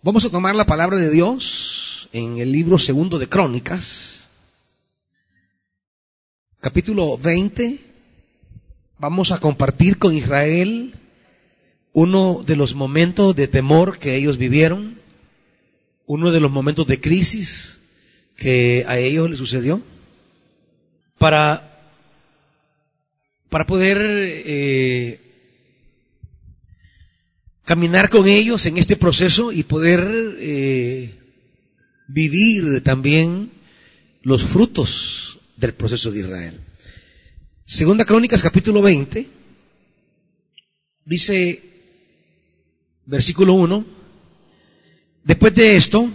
Vamos a tomar la palabra de Dios en el libro segundo de Crónicas, capítulo 20. Vamos a compartir con Israel uno de los momentos de temor que ellos vivieron, uno de los momentos de crisis que a ellos les sucedió, para, para poder eh, caminar con ellos en este proceso y poder eh, vivir también los frutos del proceso de Israel. Segunda Crónicas capítulo 20 dice versículo 1, después de esto,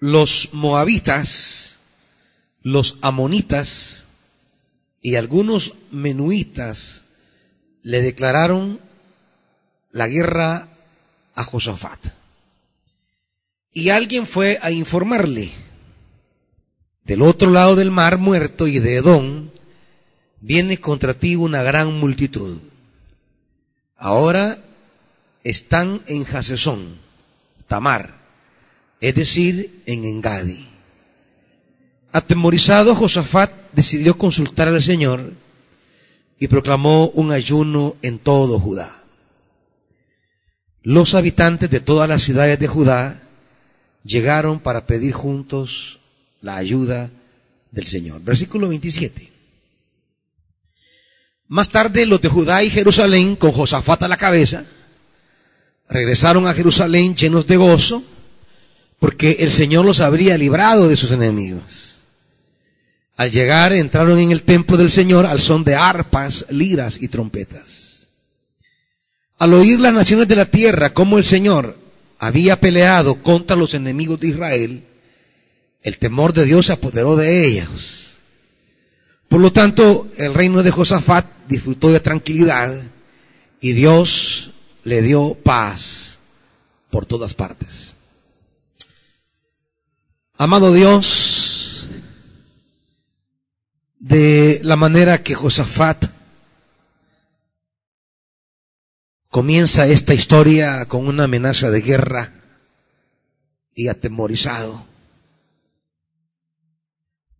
los moabitas, los amonitas y algunos menuitas le declararon la guerra a Josafat. Y alguien fue a informarle. Del otro lado del mar muerto y de Edom viene contra ti una gran multitud. Ahora están en Hasesón, Tamar, es decir, en Engadi. Atemorizado, Josafat decidió consultar al Señor y proclamó un ayuno en todo Judá los habitantes de todas las ciudades de Judá llegaron para pedir juntos la ayuda del Señor. Versículo 27. Más tarde los de Judá y Jerusalén, con Josafat a la cabeza, regresaron a Jerusalén llenos de gozo, porque el Señor los habría librado de sus enemigos. Al llegar entraron en el templo del Señor al son de arpas, liras y trompetas. Al oír las naciones de la tierra cómo el Señor había peleado contra los enemigos de Israel, el temor de Dios se apoderó de ellos. Por lo tanto, el reino de Josafat disfrutó de tranquilidad y Dios le dio paz por todas partes. Amado Dios, de la manera que Josafat Comienza esta historia con una amenaza de guerra y atemorizado.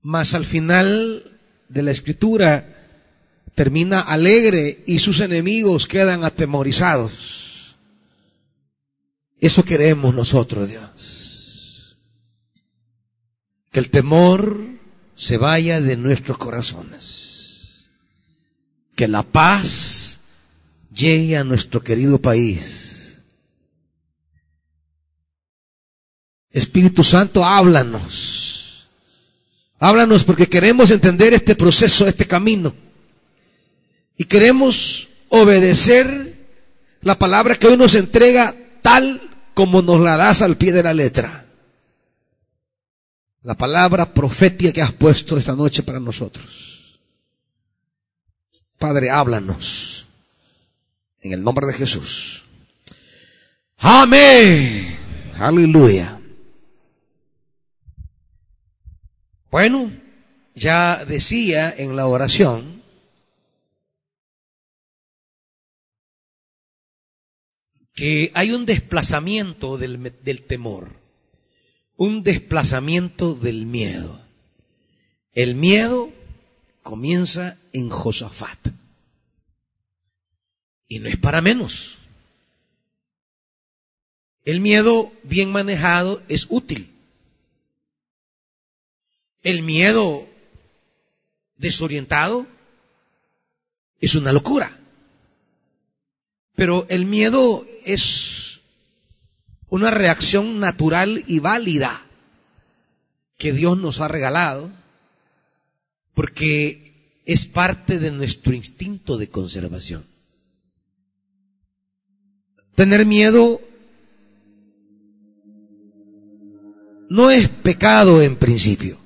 Mas al final de la escritura termina alegre y sus enemigos quedan atemorizados. Eso queremos nosotros, Dios. Que el temor se vaya de nuestros corazones. Que la paz llegue a nuestro querido país. Espíritu Santo, háblanos. Háblanos porque queremos entender este proceso, este camino. Y queremos obedecer la palabra que hoy nos entrega tal como nos la das al pie de la letra. La palabra profética que has puesto esta noche para nosotros. Padre, háblanos. En el nombre de Jesús. Amén. Aleluya. Bueno, ya decía en la oración que hay un desplazamiento del, temor, un desplazamiento del miedo. El miedo comienza en Josafat. Y no es para menos. El miedo bien manejado es útil. El miedo desorientado es una locura. Pero el miedo es una reacción natural y válida que Dios nos ha regalado porque es parte de nuestro instinto de conservación. Tener miedo no es pecado en principio.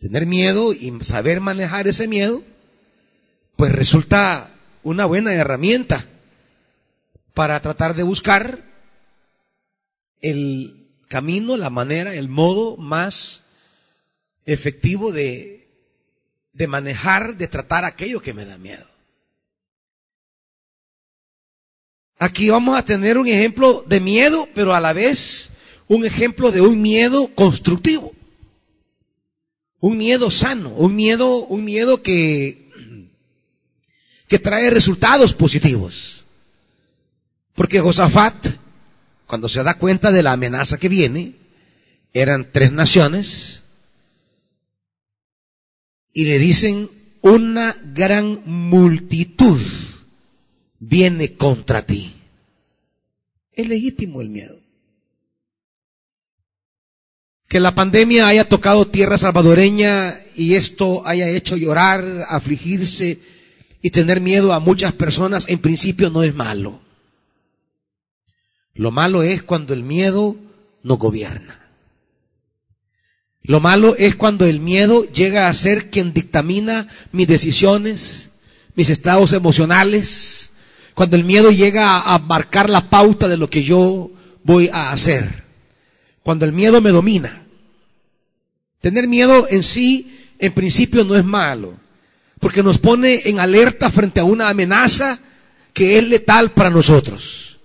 Tener miedo y saber manejar ese miedo, pues resulta una buena herramienta para tratar de buscar el camino, la manera, el modo más efectivo de, de manejar, de tratar aquello que me da miedo. Aquí vamos a tener un ejemplo de miedo, pero a la vez un ejemplo de un miedo constructivo. Un miedo sano, un miedo, un miedo que, que trae resultados positivos. Porque Josafat, cuando se da cuenta de la amenaza que viene, eran tres naciones, y le dicen, una gran multitud viene contra ti. Es legítimo el miedo. Que la pandemia haya tocado tierra salvadoreña y esto haya hecho llorar, afligirse y tener miedo a muchas personas, en principio no es malo. Lo malo es cuando el miedo nos gobierna. Lo malo es cuando el miedo llega a ser quien dictamina mis decisiones, mis estados emocionales, cuando el miedo llega a, marcar la pauta de lo que yo voy a hacer, cuando el miedo me domina. Tener miedo en sí, en principio, no es malo, porque nos pone en alerta frente a una amenaza que es letal para nosotros.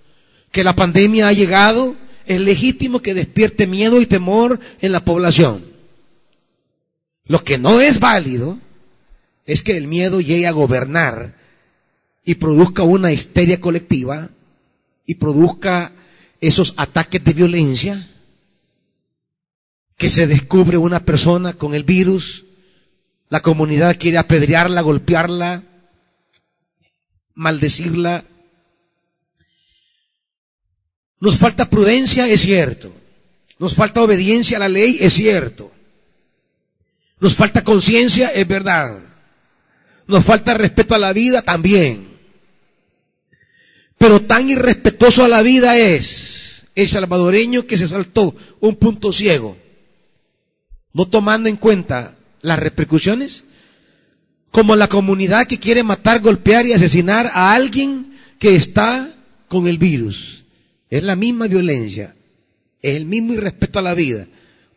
Que la pandemia ha llegado, es legítimo que despierte miedo y temor en la población. Lo que no es válido es que el miedo llegue a gobernar y produzca una histeria colectiva y produzca esos ataques de violencia, que se descubre una persona con el virus, la comunidad quiere apedrearla, golpearla, maldecirla. Nos falta prudencia, es cierto. Nos falta obediencia a la ley, es cierto. Nos falta conciencia, es verdad. Nos falta respeto a la vida también. Pero tan irrespetuoso a la vida es el salvadoreño que se saltó un punto ciego, no tomando en cuenta las repercusiones, como la comunidad que quiere matar, golpear y asesinar a alguien que está con el virus. Es la misma violencia, es el mismo irrespeto a la vida.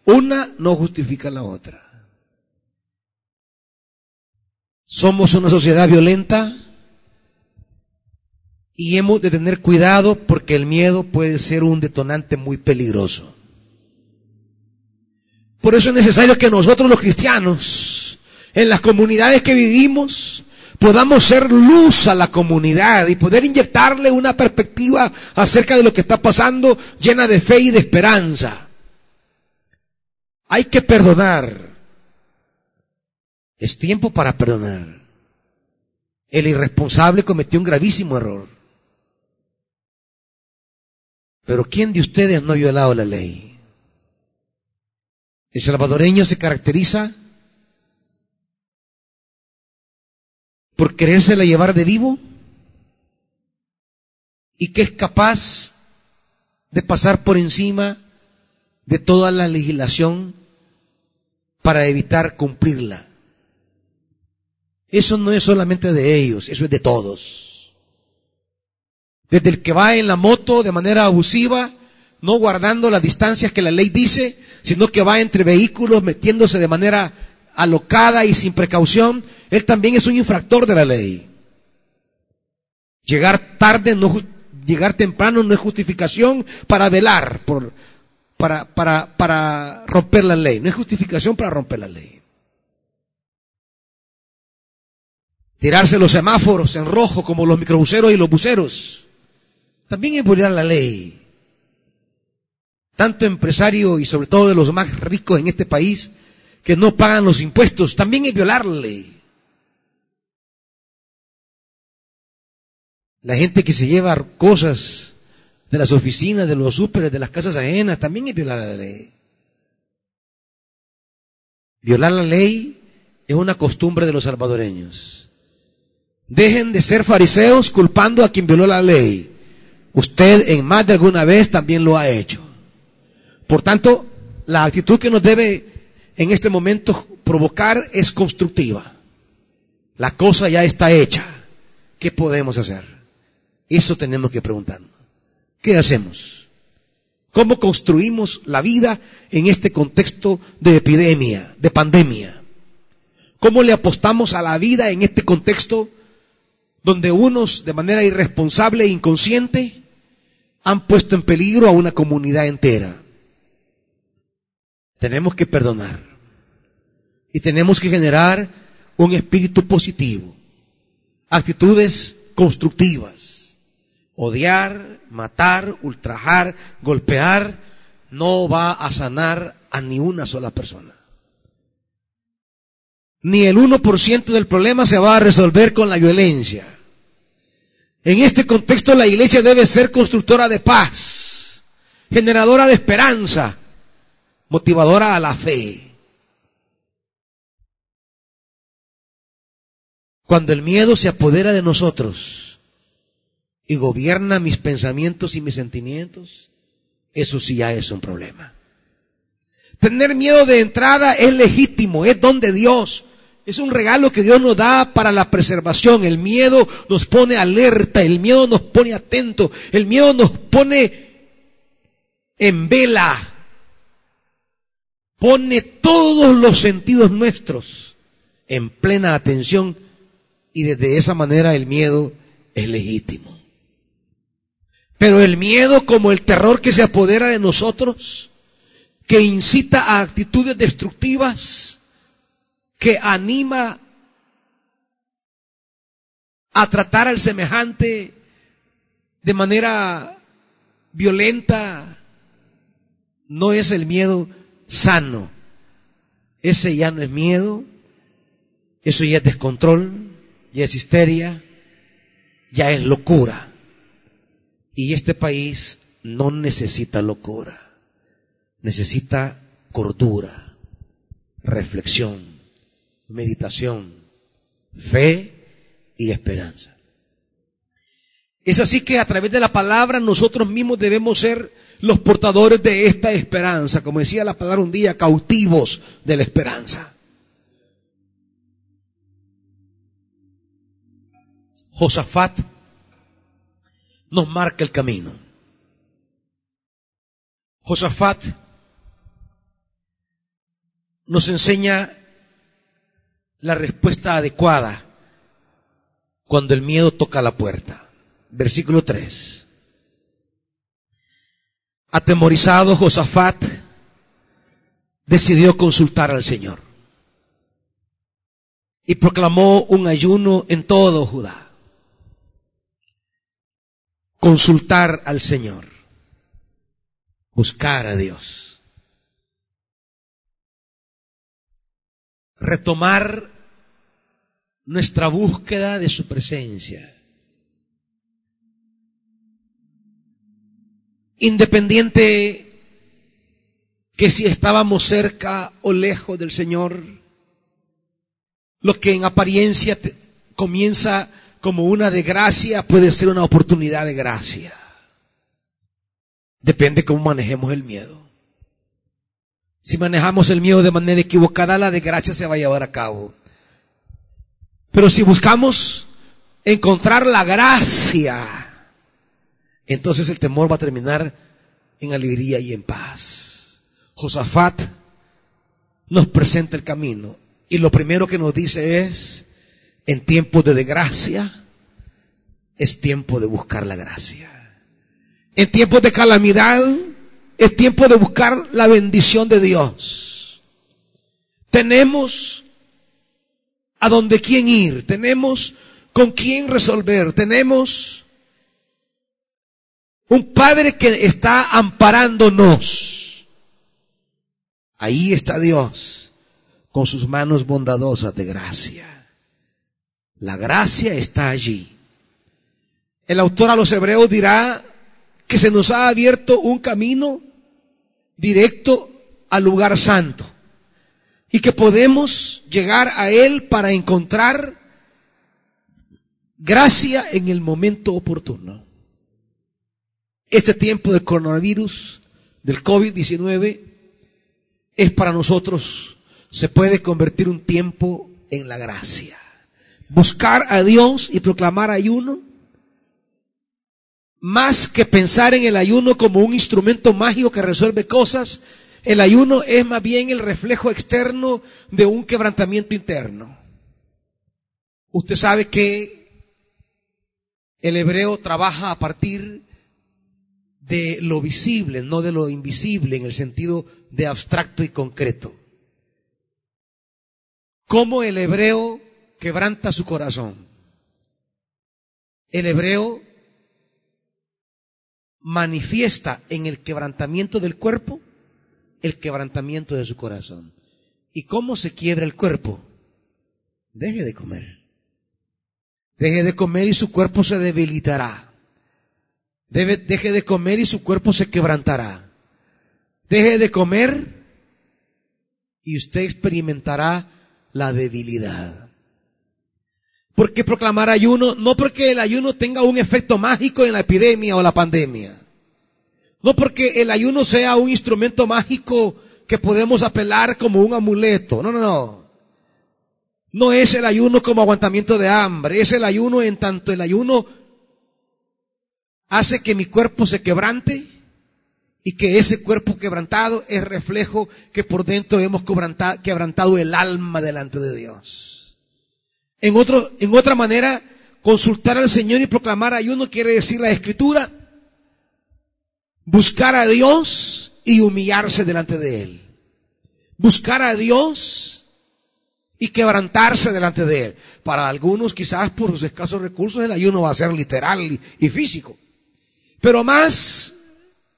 Una no justifica la otra. Somos una sociedad violenta y hemos de tener cuidado porque el miedo puede ser un detonante muy peligroso. Por eso es necesario que nosotros los cristianos, en las comunidades que vivimos, podamos ser luz a la comunidad y poder inyectarle una perspectiva acerca de lo que está pasando llena de fe y de esperanza. Hay que perdonar. Es tiempo para perdonar. El irresponsable cometió un gravísimo error. Pero ¿quién de ustedes no ha violado la ley? El salvadoreño se caracteriza por querérsela llevar de vivo y que es capaz de pasar por encima de toda la legislación para evitar cumplirla. Eso no es solamente de ellos, eso es de todos. Desde el que va en la moto de manera abusiva, no guardando las distancias que la ley dice, sino que va entre vehículos metiéndose de manera alocada y sin precaución, él también es un infractor de la ley. Llegar tarde, no, llegar temprano no es justificación para velar, por, para, para, para romper la ley, no es justificación para romper la ley. tirarse los semáforos en rojo como los microbuseros y los buceros. También es violar la ley. Tanto empresario y sobre todo de los más ricos en este país que no pagan los impuestos, también es violar la ley. La gente que se lleva cosas de las oficinas, de los súperes, de las casas ajenas, también es violar la ley. Violar la ley es una costumbre de los salvadoreños. Dejen de ser fariseos culpando a quien violó la ley. Usted en más de alguna vez también lo ha hecho. Por tanto, la actitud que nos debe en este momento provocar es constructiva. La cosa ya está hecha. ¿Qué podemos hacer? Eso tenemos que preguntarnos. ¿Qué hacemos? ¿Cómo construimos la vida en este contexto de epidemia, de pandemia? ¿Cómo le apostamos a la vida en este contexto donde unos de manera irresponsable e inconsciente han puesto en peligro a una comunidad entera. Tenemos que perdonar y tenemos que generar un espíritu positivo, actitudes constructivas. Odiar, matar, ultrajar, golpear, no va a sanar a ni una sola persona. Ni el 1% del problema se va a resolver con la violencia. En este contexto la iglesia debe ser constructora de paz, generadora de esperanza, motivadora a la fe. Cuando el miedo se apodera de nosotros y gobierna mis pensamientos y mis sentimientos, eso sí ya es un problema. Tener miedo de entrada es legítimo, es don de Dios. Es un regalo que Dios nos da para la preservación. El miedo nos pone alerta, el miedo nos pone atento, el miedo nos pone en vela. Pone todos los sentidos nuestros en plena atención y desde esa manera el miedo es legítimo. Pero el miedo como el terror que se apodera de nosotros, que incita a actitudes destructivas, que anima a tratar al semejante de manera violenta, no es el miedo sano. Ese ya no es miedo, eso ya es descontrol, ya es histeria, ya es locura. Y este país no necesita locura, necesita cordura, reflexión, meditación, fe y esperanza. Es así que a través de la palabra nosotros mismos debemos ser los portadores de esta esperanza, como decía la palabra un día, cautivos de la esperanza. Josafat nos marca el camino. Josafat nos enseña la respuesta adecuada cuando el miedo toca la puerta. Versículo 3. Atemorizado Josafat decidió consultar al Señor y proclamó un ayuno en todo Judá consultar al Señor, buscar a Dios, retomar nuestra búsqueda de su presencia. Independiente que si estábamos cerca o lejos del Señor, lo que en apariencia comienza como una de gracia puede ser una oportunidad de gracia. Depende cómo manejemos el miedo. Si manejamos el miedo de manera equivocada, la de gracia se va a llevar a cabo. Pero si buscamos encontrar la gracia, entonces el temor va a terminar en alegría y en paz. Josafat nos presenta el camino y lo primero que nos dice es, en tiempos de desgracia, es tiempo de buscar la gracia. En tiempos de calamidad, es tiempo de buscar la bendición de Dios. Tenemos a dónde quién ir, tenemos con quién resolver, tenemos un Padre que está amparándonos. Ahí está Dios con sus manos bondadosas de gracia. La gracia está allí. El autor a los hebreos dirá que se nos ha abierto un camino directo al lugar santo y que podemos llegar a él para encontrar gracia en el momento oportuno. Este tiempo del coronavirus, del COVID-19, es para nosotros, se puede convertir un tiempo en la gracia buscar a Dios y proclamar ayuno, más que pensar en el ayuno como un instrumento mágico que resuelve cosas, el ayuno es más bien el reflejo externo de un quebrantamiento interno. Usted sabe que El hebreo trabaja a partir de lo visible, no de lo invisible, en el sentido de abstracto y concreto. ¿Cómo el hebreo quebranta su corazón? El hebreo manifiesta en el quebrantamiento del cuerpo el quebrantamiento de su corazón. ¿Y cómo se quiebra el cuerpo? Deje de comer. Deje de comer y su cuerpo se debilitará. deje de comer y su cuerpo se quebrantará. Deje de comer y usted experimentará la debilidad. ¿Por qué proclamar ayuno? No porque el ayuno tenga un efecto mágico en la epidemia o la pandemia. No porque el ayuno sea un instrumento mágico que podemos apelar como un amuleto. No, no, no. No es el ayuno como aguantamiento de hambre. Es el ayuno en tanto el ayuno hace que mi cuerpo se quebrante y que ese cuerpo quebrantado es reflejo que por dentro hemos quebrantado el alma delante de Dios. En, otro, en otra manera, consultar al Señor y proclamar ayuno quiere decir la escritura, buscar a Dios y humillarse delante de Él. Buscar a Dios y quebrantarse delante de Él. Para algunos, quizás por sus escasos recursos, el ayuno va a ser literal y, físico. Pero más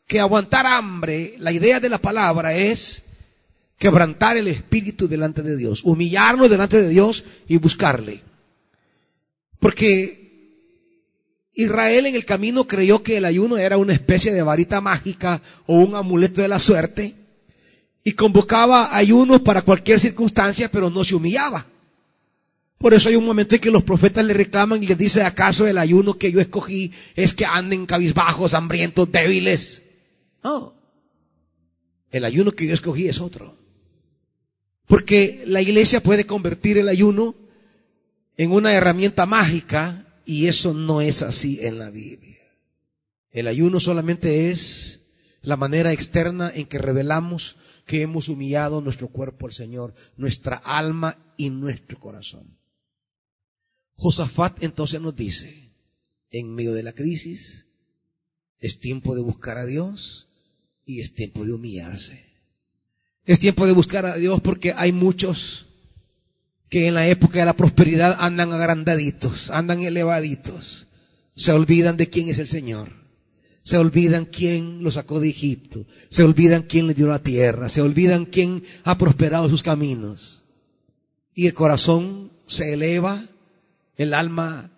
que aguantar hambre, la idea de la palabra es quebrantar el espíritu delante de Dios, humillarnos delante de Dios y buscarle. Porque Israel en el camino creyó que el ayuno era una especie de varita mágica o un amuleto de la suerte y convocaba ayuno para cualquier circunstancia, pero no se humillaba. Por eso hay un momento en que los profetas le reclaman y les dice, ¿acaso el ayuno que yo escogí es que anden cabizbajos, hambrientos, débiles? No. El ayuno que yo escogí es otro. Porque la iglesia puede convertir el ayuno en una herramienta mágica y eso no es así en la Biblia. El ayuno solamente es la manera externa en que revelamos que hemos humillado nuestro cuerpo al Señor, nuestra alma y nuestro corazón. Josafat entonces nos dice, en medio de la crisis, es tiempo de buscar a Dios y es tiempo de humillarse. Es tiempo de buscar a Dios porque hay muchos que en la época de la prosperidad andan agrandaditos, andan elevaditos. Se olvidan de quién es el Señor. Se olvidan quién los sacó de Egipto. Se olvidan quién les dio la tierra. Se olvidan quién ha prosperado sus caminos. Y el corazón se eleva, el alma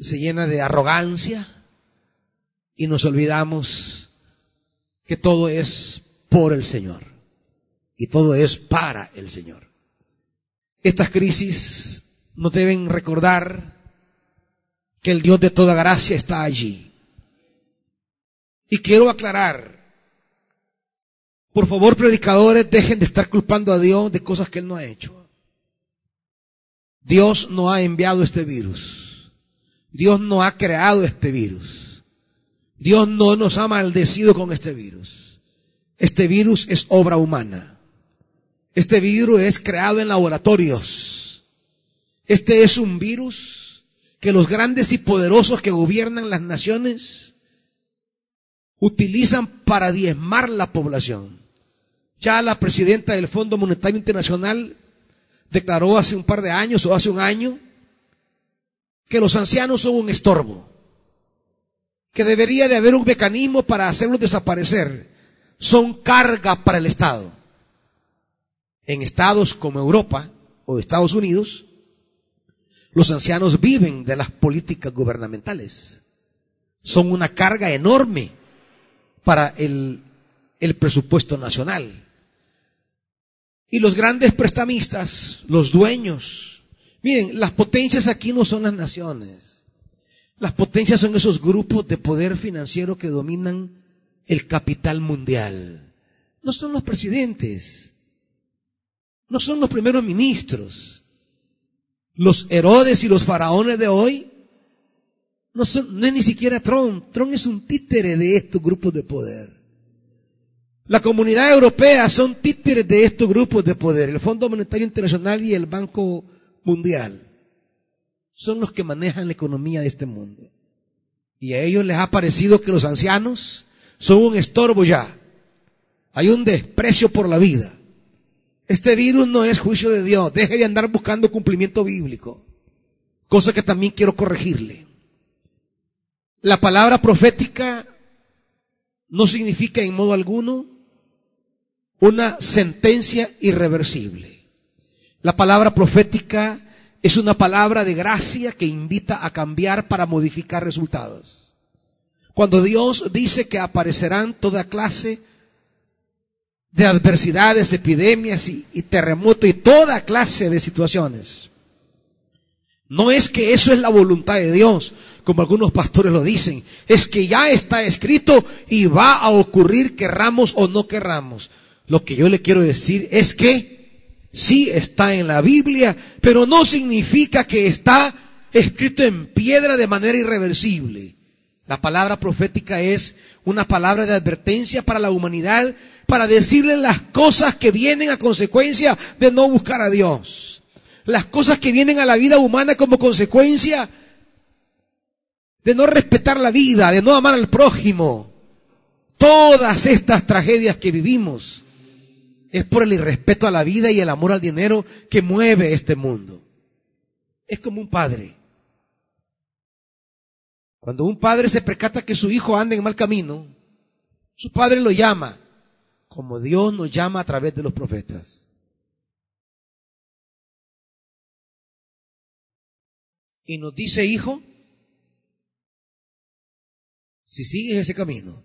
se llena de arrogancia y nos olvidamos que todo es por el Señor y todo es para el Señor. Estas crisis nos deben recordar que el Dios de toda gracia está allí. Y quiero aclarar, por favor predicadores, dejen de estar culpando a Dios de cosas que Él no ha hecho. Dios no ha enviado este virus. Dios no ha creado este virus. Dios no nos ha maldecido con este virus. Este virus es obra humana. Este virus es creado en laboratorios. Este es un virus que los grandes y poderosos que gobiernan las naciones utilizan para diezmar la población. Ya la presidenta del Fondo Monetario Internacional declaró hace un par de años o hace un año que los ancianos son un estorbo, que debería de haber un mecanismo para hacerlos desaparecer. Son carga para el Estado en estados como Europa o Estados Unidos, los ancianos viven de las políticas gubernamentales. Son una carga enorme para el, presupuesto nacional. Y los grandes prestamistas, los dueños, miren, las potencias aquí no son las naciones. Las potencias son esos grupos de poder financiero que dominan el capital mundial. No son los presidentes. No son los primeros ministros. Los Herodes y los faraones de hoy no, son, no es ni siquiera Trump. Trump es un títere de estos grupos de poder. La comunidad europea son títeres de estos grupos de poder, el Fondo Monetario Internacional y el Banco Mundial. son los que manejan la economía de este mundo. Y a ellos les ha parecido que los ancianos son un estorbo ya. Hay un desprecio por la vida. Este virus no es juicio de Dios. Deje de andar buscando cumplimiento bíblico. Cosa que también quiero corregirle. La palabra profética no significa en modo alguno una sentencia irreversible. La palabra profética es una palabra de gracia que invita a cambiar para modificar resultados. Cuando Dios dice que aparecerán toda clase de adversidades, epidemias y, terremotos y toda clase de situaciones, no es que eso es la voluntad de Dios, como algunos pastores lo dicen, es que ya está escrito y va a ocurrir querramos o no querramos. Lo que yo le quiero decir es que sí está en la Biblia, pero no significa que está escrito en piedra de manera irreversible. La palabra profética es una palabra de advertencia para la humanidad, para decirle las cosas que vienen a consecuencia de no buscar a Dios. Las cosas que vienen a la vida humana como consecuencia de no respetar la vida, de no amar al prójimo. Todas estas tragedias que vivimos es por el irrespeto a la vida y el amor al dinero que mueve este mundo. Es como un padre. Cuando un padre se percata que su hijo anda en mal camino, su padre lo llama, como Dios nos llama a través de los profetas. Y nos dice, hijo, si sigues ese camino,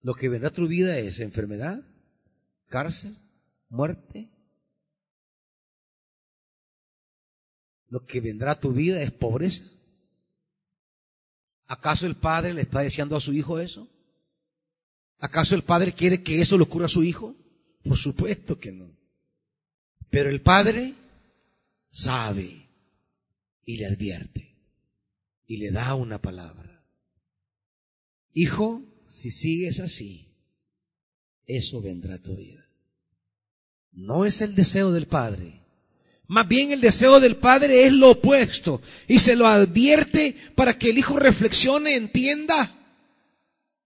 lo que vendrá a tu vida es enfermedad, cárcel, muerte. Lo que vendrá a tu vida es pobreza. ¿Acaso el padre le está deseando a su hijo eso? ¿Acaso el padre quiere que eso le ocurra a su hijo? Por supuesto que no. Pero el padre sabe y le advierte y le da una palabra. Hijo, si sigues así, eso vendrá a tu vida. No es el deseo del Padre. Más bien el deseo del Padre es lo opuesto y se lo advierte para que el Hijo reflexione, entienda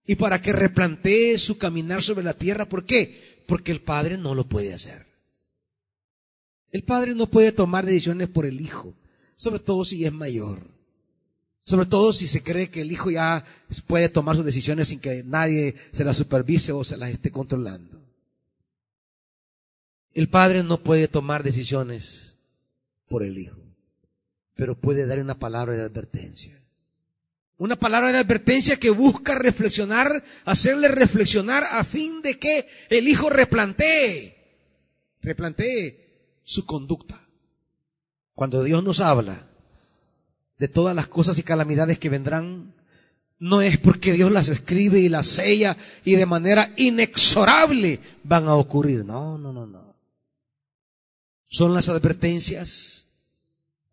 y para que replantee su caminar sobre la tierra. ¿Por qué? Porque el Padre no lo puede hacer. El Padre no puede tomar decisiones por el Hijo, sobre todo si es mayor. Sobre todo si se cree que el hijo ya puede tomar sus decisiones sin que nadie se las supervise o se las esté controlando. El padre no puede tomar decisiones por el hijo, pero puede dar una palabra de advertencia. Una palabra de advertencia que busca reflexionar, hacerle reflexionar a fin de que el hijo replantee, su conducta. Cuando Dios nos habla, de todas las cosas y calamidades que vendrán, no es porque Dios las escribe y las sella y de manera inexorable van a ocurrir. No, no, no, no. Son las advertencias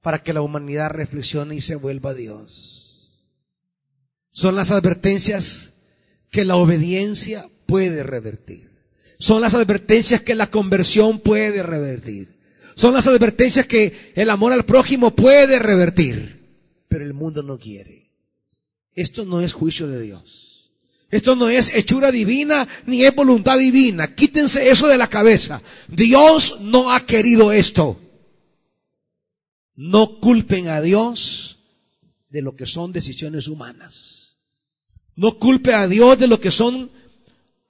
para que la humanidad reflexione y se vuelva a Dios. Son las advertencias que la obediencia puede revertir. Son las advertencias que la conversión puede revertir. Son las advertencias que el amor al prójimo puede revertir pero el mundo no quiere. Esto no es juicio de Dios. Esto no es hechura divina ni es voluntad divina. Quítense eso de la cabeza. Dios no ha querido esto. No culpen a Dios de lo que son decisiones humanas. No culpe a Dios de lo que son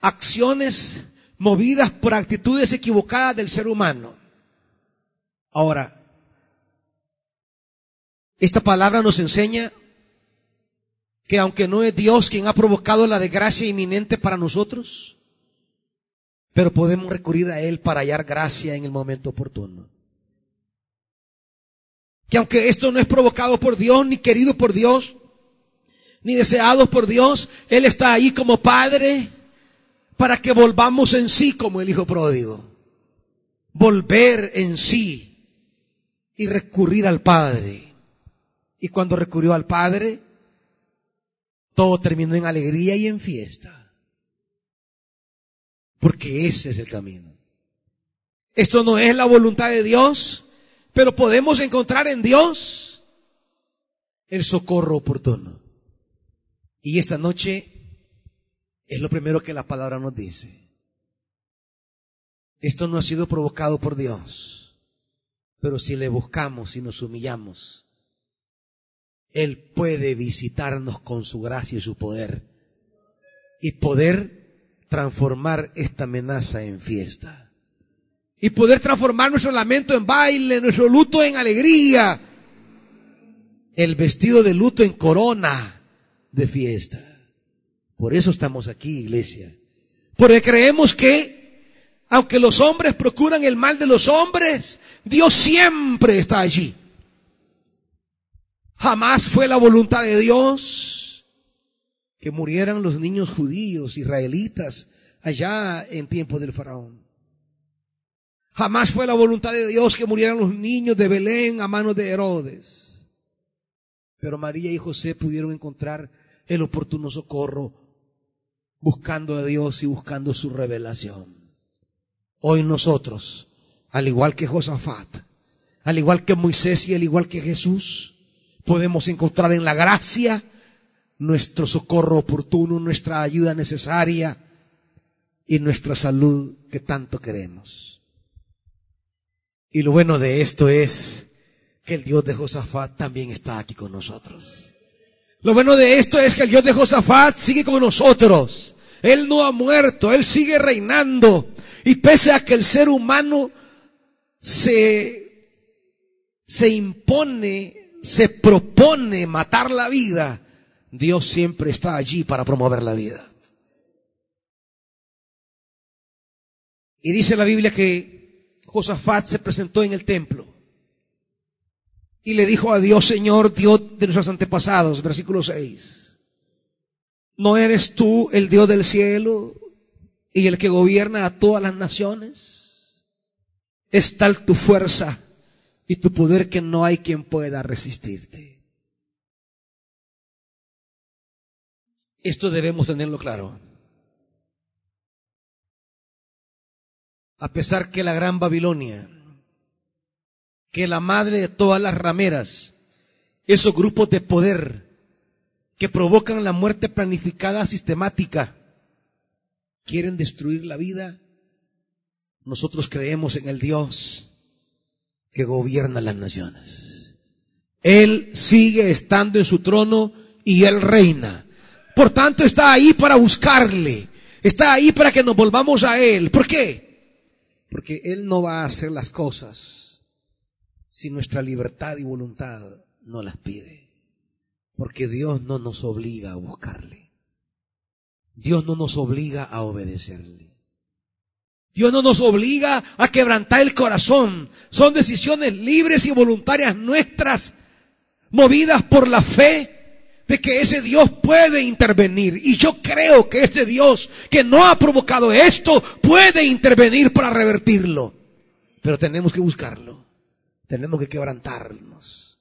acciones movidas por actitudes equivocadas del ser humano. Ahora, esta palabra nos enseña que aunque no es Dios quien ha provocado la desgracia inminente para nosotros, pero podemos recurrir a Él para hallar gracia en el momento oportuno. Que aunque esto no es provocado por Dios, ni querido por Dios, ni deseado por Dios, Él está ahí como Padre para que volvamos en sí como el Hijo pródigo. Volver en sí y recurrir al Padre. Y cuando recurrió al Padre, todo terminó en alegría y en fiesta. Porque ese es el camino. Esto no es la voluntad de Dios, pero podemos encontrar en Dios el socorro oportuno. Y esta noche es lo primero que la palabra nos dice. Esto no ha sido provocado por Dios, pero si le buscamos y nos humillamos, Él puede visitarnos con su gracia y su poder y poder transformar esta amenaza en fiesta y poder transformar nuestro lamento en baile, nuestro luto en alegría, el vestido de luto en corona de fiesta. Por eso estamos aquí, iglesia. Porque creemos que, aunque los hombres procuran el mal de los hombres, Dios siempre está allí. Jamás fue la voluntad de Dios que murieran los niños judíos, israelitas, allá en tiempo del faraón. Jamás fue la voluntad de Dios que murieran los niños de Belén a manos de Herodes. Pero María y José pudieron encontrar el oportuno socorro buscando a Dios y buscando su revelación. Hoy nosotros, al igual que Josafat, al igual que Moisés y al igual que Jesús, podemos encontrar en la gracia nuestro socorro oportuno, nuestra ayuda necesaria y nuestra salud que tanto queremos. Y lo bueno de esto es que el Dios de Josafat también está aquí con nosotros. Lo bueno de esto es que el Dios de Josafat sigue con nosotros. Él no ha muerto, Él sigue reinando. Y pese a que el ser humano se, se impone, se propone matar la vida, Dios siempre está allí para promover la vida. Y dice la Biblia que Josafat se presentó en el templo y le dijo a Dios, Señor, Dios de nuestros antepasados, versículo 6, ¿no eres tú el Dios del cielo y el que gobierna a todas las naciones? Es tal tu fuerza y tu poder que no hay quien pueda resistirte. Esto debemos tenerlo claro. A pesar que la gran Babilonia que la madre de todas las rameras, esos grupos de poder que provocan la muerte planificada sistemática, quieren destruir la vida, nosotros creemos en el Dios que gobierna las naciones. Él sigue estando en su trono y Él reina. Por tanto, está ahí para buscarle. Está ahí para que nos volvamos a Él. ¿Por qué? Porque Él no va a hacer las cosas si nuestra libertad y voluntad no las pide. Porque Dios no nos obliga a buscarle. Dios no nos obliga a obedecerle. Dios no nos obliga a quebrantar el corazón. Son decisiones libres y voluntarias nuestras, movidas por la fe de que ese Dios puede intervenir. Y yo creo que este Dios que no ha provocado esto puede intervenir para revertirlo. Pero tenemos que buscarlo. Tenemos que quebrantarnos.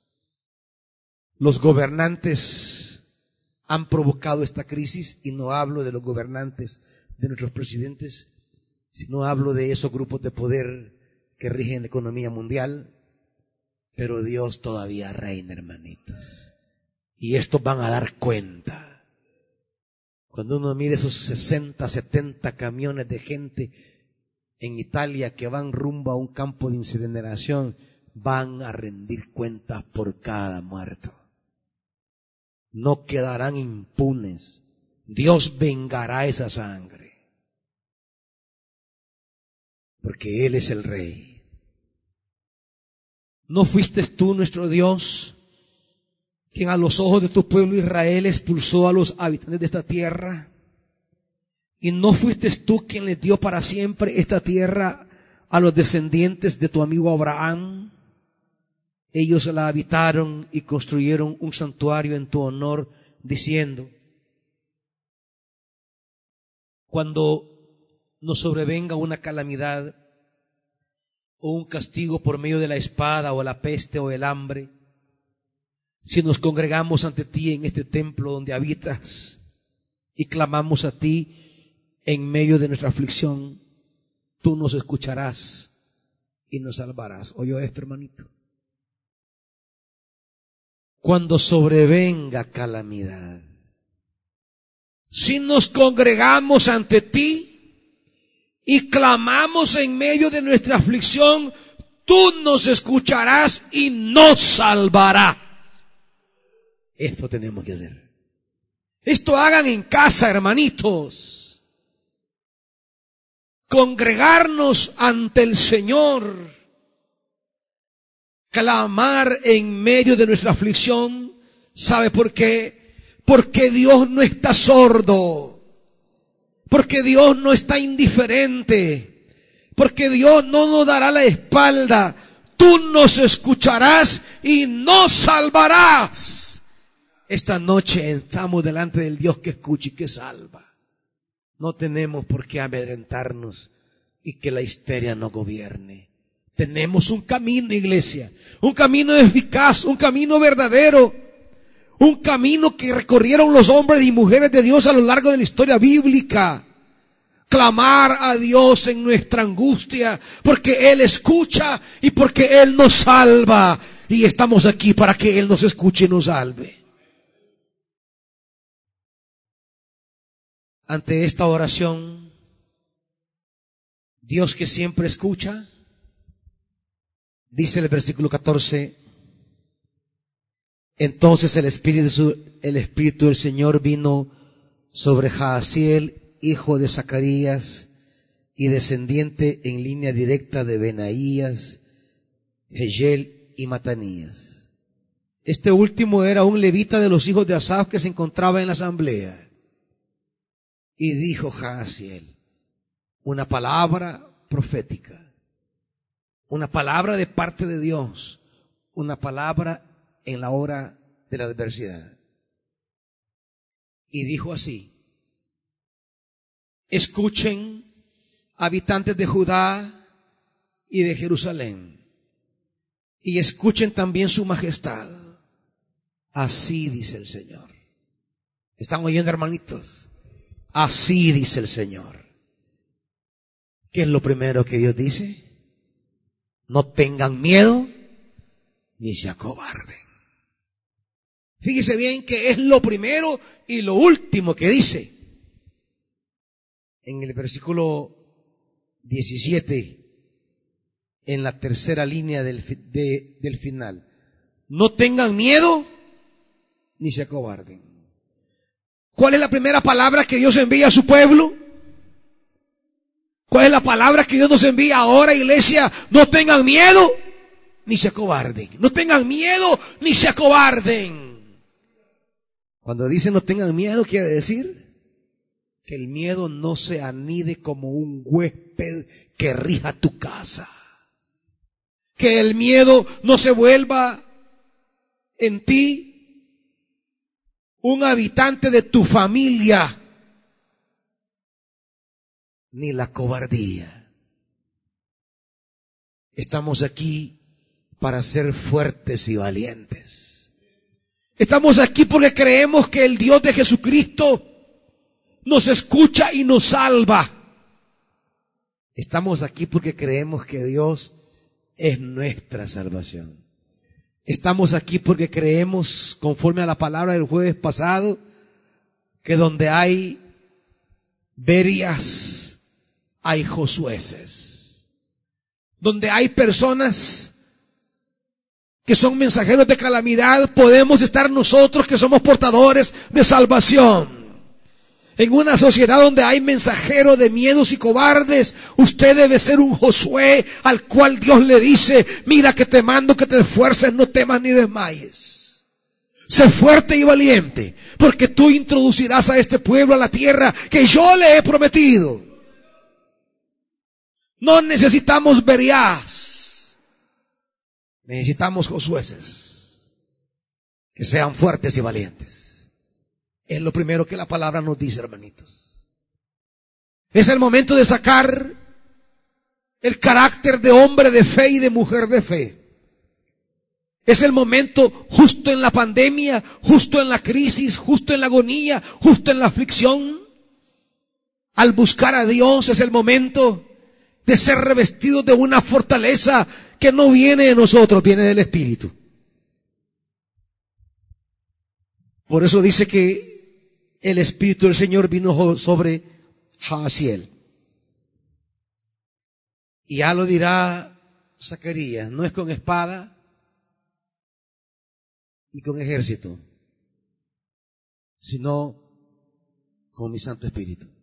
Los gobernantes han provocado esta crisis y no hablo de los gobernantes de nuestros presidentes, sino hablo de esos grupos de poder que rigen la economía mundial. Pero Dios todavía reina, hermanitos. Y estos van a dar cuenta. Cuando uno mire esos 60, 70 camiones de gente en Italia que van rumbo a un campo de incineración, van a rendir cuentas por cada muerto. No quedarán impunes. Dios vengará esa sangre. Porque Él es el Rey. ¿No fuiste tú nuestro Dios quien a los ojos de tu pueblo Israel expulsó a los habitantes de esta tierra? ¿Y no fuiste tú quien les dio para siempre esta tierra a los descendientes de tu amigo Abraham? ellos la habitaron y construyeron un santuario en tu honor, diciendo, cuando nos sobrevenga una calamidad o un castigo por medio de la espada o la peste o el hambre, si nos congregamos ante ti en este templo donde habitas y clamamos a ti en medio de nuestra aflicción, tú nos escucharás y nos salvarás. ¿Oyó esto, hermanito? cuando sobrevenga calamidad. Si nos congregamos ante ti y clamamos en medio de nuestra aflicción, tú nos escucharás y nos salvarás. Esto tenemos que hacer. Esto hagan en casa, hermanitos. Congregarnos ante el Señor clamar en medio de nuestra aflicción. ¿Sabe por qué? Porque Dios no está sordo. Porque Dios no está indiferente. Porque Dios no nos dará la espalda. Tú nos escucharás y nos salvarás. Esta noche estamos delante del Dios que escucha y que salva. No tenemos por qué amedrentarnos y que la histeria no gobierne. Tenemos un camino, iglesia. Un camino eficaz, un camino verdadero. Un camino que recorrieron los hombres y mujeres de Dios a lo largo de la historia bíblica. Clamar a Dios en nuestra angustia, porque Él escucha y porque Él nos salva. Y estamos aquí para que Él nos escuche y nos salve. Ante esta oración, Dios que siempre escucha, Dice el versículo 14, entonces el Espíritu, el Espíritu del Señor vino sobre Jaasiel, hijo de Zacarías, y descendiente en línea directa de Benaías, Hegel y Matanías. Este último era un levita de los hijos de Asaf que se encontraba en la asamblea. Y dijo Jaasiel una palabra profética una palabra de parte de Dios, una palabra en la hora de la adversidad. Y dijo así, escuchen habitantes de Judá y de Jerusalén, y escuchen también su majestad. Así dice el Señor. ¿Están oyendo, hermanitos? Así dice el Señor. ¿Qué es lo primero que Dios dice? No tengan miedo ni se acobarden. Fíjese bien que es lo primero y lo último que dice. En el versículo 17, en la tercera línea del, del final. No tengan miedo ni se acobarden. ¿Cuál es la primera palabra que Dios envía a su pueblo? ¿Cuál es la palabra que Dios nos envía ahora, iglesia? No tengan miedo ni se acobarden. No tengan miedo ni se acobarden. Cuando dice no tengan miedo, quiere decir que el miedo no se anide como un huésped que rija tu casa. Que el miedo no se vuelva en ti un habitante de tu familia ni la cobardía. Estamos aquí para ser fuertes y valientes. Estamos aquí porque creemos que el Dios de Jesucristo nos escucha y nos salva. Estamos aquí porque creemos que Dios es nuestra salvación. Estamos aquí porque creemos, conforme a la palabra del jueves pasado, que donde hay verias, hay josueces, donde hay personas que son mensajeros de calamidad, podemos estar nosotros que somos portadores de salvación. En una sociedad donde hay mensajeros de miedos y cobardes, usted debe ser un Josué al cual Dios le dice, mira que te mando que te esfuerces, no temas ni desmayes. Sé fuerte y valiente, porque tú introducirás a este pueblo a la tierra que yo le he prometido. No necesitamos verías. Necesitamos josueces que sean fuertes y valientes. Es lo primero que la palabra nos dice, hermanitos. Es el momento de sacar el carácter de hombre de fe y de mujer de fe. Es el momento justo en la pandemia, justo en la crisis, justo en la agonía, justo en la aflicción. Al buscar a Dios es el momento de ser revestidos de una fortaleza que no viene de nosotros, viene del Espíritu. Por eso dice que el Espíritu del Señor vino sobre Jaasiel. Y ya lo dirá Zacarías, no es con espada ni con ejército, sino con mi Santo Espíritu.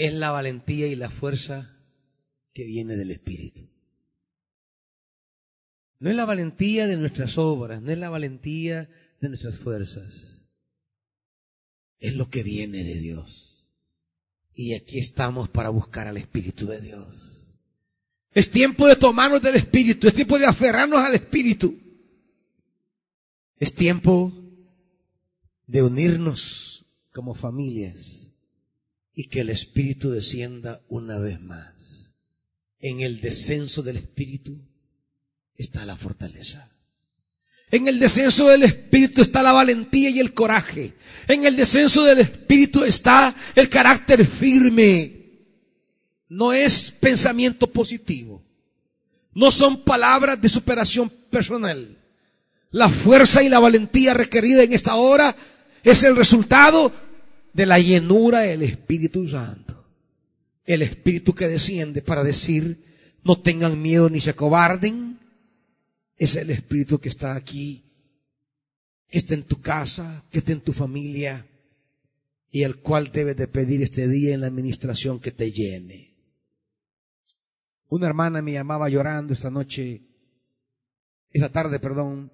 Es la valentía y la fuerza que viene del Espíritu. No es la valentía de nuestras obras, no es la valentía de nuestras fuerzas. Es lo que viene de Dios. Y aquí estamos para buscar al Espíritu de Dios. Es tiempo de tomarnos del Espíritu, es tiempo de aferrarnos al Espíritu. Es tiempo de unirnos como familias y que el Espíritu descienda una vez más. En el descenso del Espíritu está la fortaleza. En el descenso del Espíritu está la valentía y el coraje. En el descenso del Espíritu está el carácter firme. No es pensamiento positivo. No son palabras de superación personal. La fuerza y la valentía requerida en esta hora es el resultado de la llenura del Espíritu Santo. El Espíritu que desciende para decir, no tengan miedo ni se acobarden. Es el Espíritu que está aquí, que está en tu casa, que está en tu familia y el cual debes de pedir este día en la administración que te llene. Una hermana me llamaba llorando esta noche, esta tarde, perdón,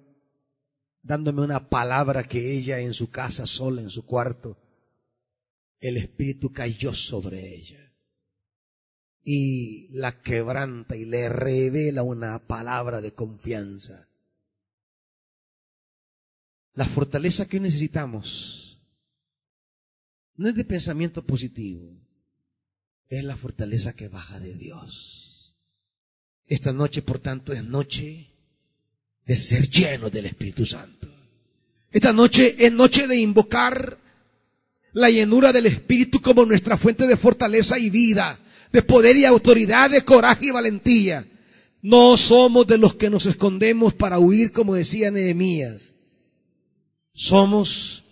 dándome una palabra que ella en su casa, sola en su cuarto, el Espíritu cayó sobre ella y la quebranta y le revela una palabra de confianza. La fortaleza que necesitamos no es de pensamiento positivo, es la fortaleza que baja de Dios. Esta noche, por tanto, es noche de ser lleno del Espíritu Santo. Esta noche es noche de invocar la llenura del Espíritu como nuestra fuente de fortaleza y vida, de poder y autoridad, de coraje y valentía. No somos de los que nos escondemos para huir, como decía Nehemías. Somos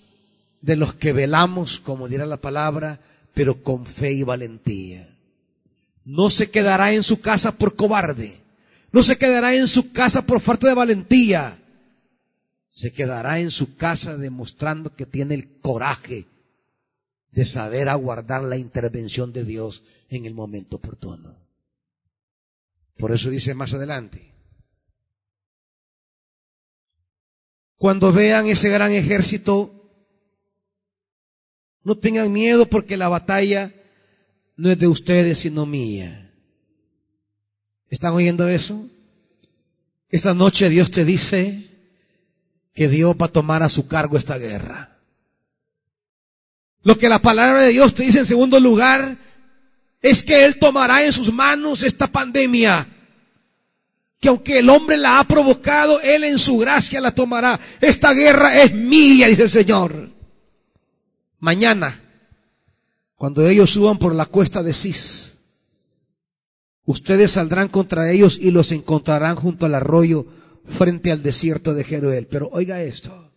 de los que velamos, como dirá la palabra, pero con fe y valentía. No se quedará en su casa por cobarde. No se quedará en su casa por falta de valentía. Se quedará en su casa demostrando que tiene el coraje de saber aguardar la intervención de Dios en el momento oportuno. Por eso dice más adelante, cuando vean ese gran ejército, no tengan miedo porque la batalla no es de ustedes sino mía. ¿Están oyendo eso? Esta noche Dios te dice que Dios va a tomar a su cargo esta guerra. Lo que la palabra de Dios te dice en segundo lugar es que Él tomará en sus manos esta pandemia. Que aunque el hombre la ha provocado, Él en su gracia la tomará. Esta guerra es mía, dice el Señor. Mañana, cuando ellos suban por la cuesta de Cis, ustedes saldrán contra ellos y los encontrarán junto al arroyo frente al desierto de Jeruel. Pero oiga esto.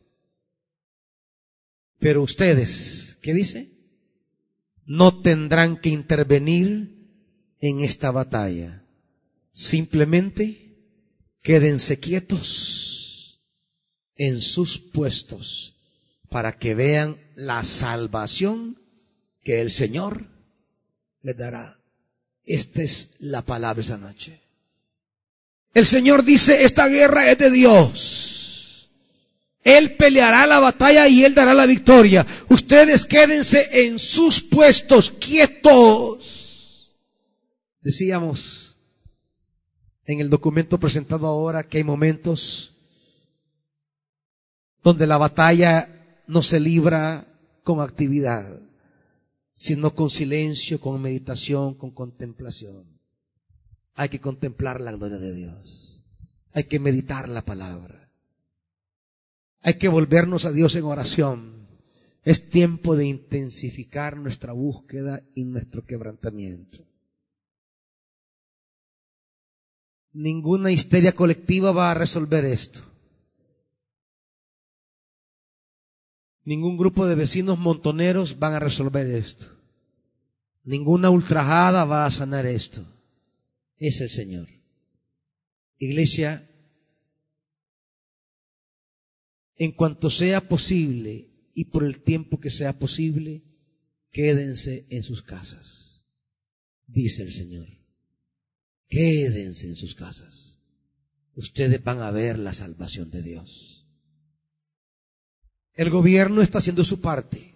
Pero ustedes, ¿Qué dice? No tendrán que intervenir en esta batalla. Simplemente quédense quietos en sus puestos para que vean la salvación que el Señor les dará. Esta es la palabra esa noche. El Señor dice, esta guerra es de Dios. Él peleará la batalla y Él dará la victoria. Ustedes quédense en sus puestos, quietos. Decíamos en el documento presentado ahora que hay momentos donde la batalla no se libra con actividad, sino con silencio, con meditación, con contemplación. Hay que contemplar la gloria de Dios. Hay que meditar la palabra. Hay que volvernos a Dios en oración. Es tiempo de intensificar nuestra búsqueda y nuestro quebrantamiento. Ninguna histeria colectiva va a resolver esto. Ningún grupo de vecinos montoneros van a resolver esto. Ninguna ultrajada va a sanar esto. Es el Señor. Iglesia, en cuanto sea posible y por el tiempo que sea posible, quédense en sus casas, dice el Señor. Quédense en sus casas. Ustedes van a ver la salvación de Dios. El gobierno está haciendo su parte.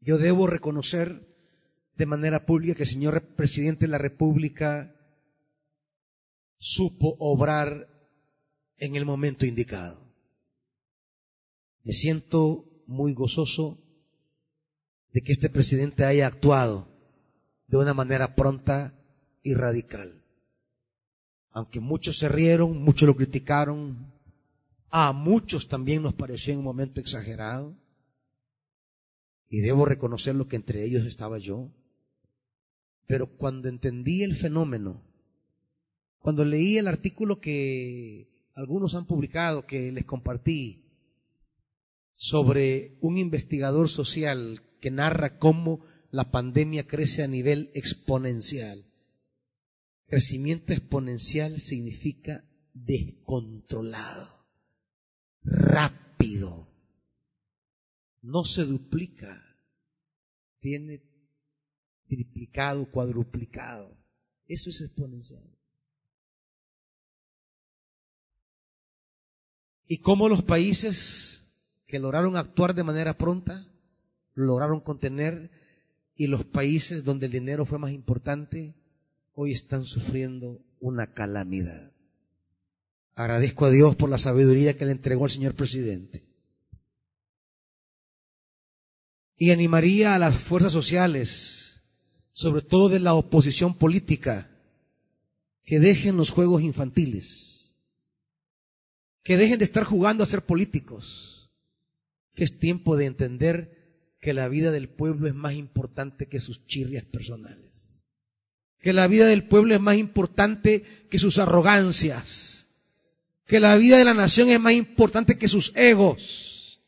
Yo debo reconocer de manera pública que el señor presidente de la República supo obrar en el momento indicado. Me siento muy gozoso de que este presidente haya actuado de una manera pronta y radical. Aunque muchos se rieron, muchos lo criticaron, a muchos también nos pareció en un momento exagerado. Y debo reconocerlo que entre ellos estaba yo. Pero cuando entendí el fenómeno, cuando leí el artículo que algunos han publicado, que les compartí, sobre un investigador social que narra cómo la pandemia crece a nivel exponencial. Crecimiento exponencial significa descontrolado, rápido, no se duplica, tiene triplicado, cuadruplicado. Eso es exponencial. Y cómo los países que lograron actuar de manera pronta, lograron contener, y los países donde el dinero fue más importante, hoy están sufriendo una calamidad. Agradezco a Dios por la sabiduría que le entregó al señor presidente. Y animaría a las fuerzas sociales, sobre todo de la oposición política, que dejen los juegos infantiles, que dejen de estar jugando a ser políticos, que es tiempo de entender que la vida del pueblo es más importante que sus chirrias personales. Que la vida del pueblo es más importante que sus arrogancias, que la vida de la nación es más importante que sus egos.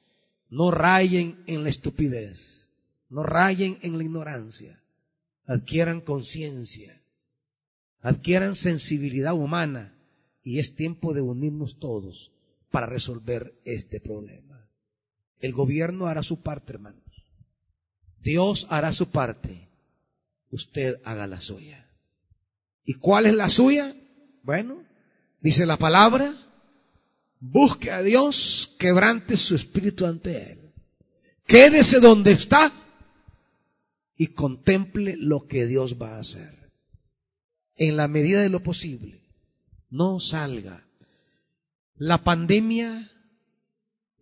No rayen en la estupidez, no rayen en la ignorancia, adquieran conciencia, adquieran sensibilidad humana. Y es tiempo de unirnos todos para resolver este problema. El gobierno hará su parte, hermanos. Dios hará su parte. Usted haga la suya. ¿Y cuál es la suya? Bueno, dice la palabra, busque a Dios, quebrante su espíritu ante Él. Quédese donde está y contemple lo que Dios va a hacer. En la medida de lo posible, no salga. La pandemia,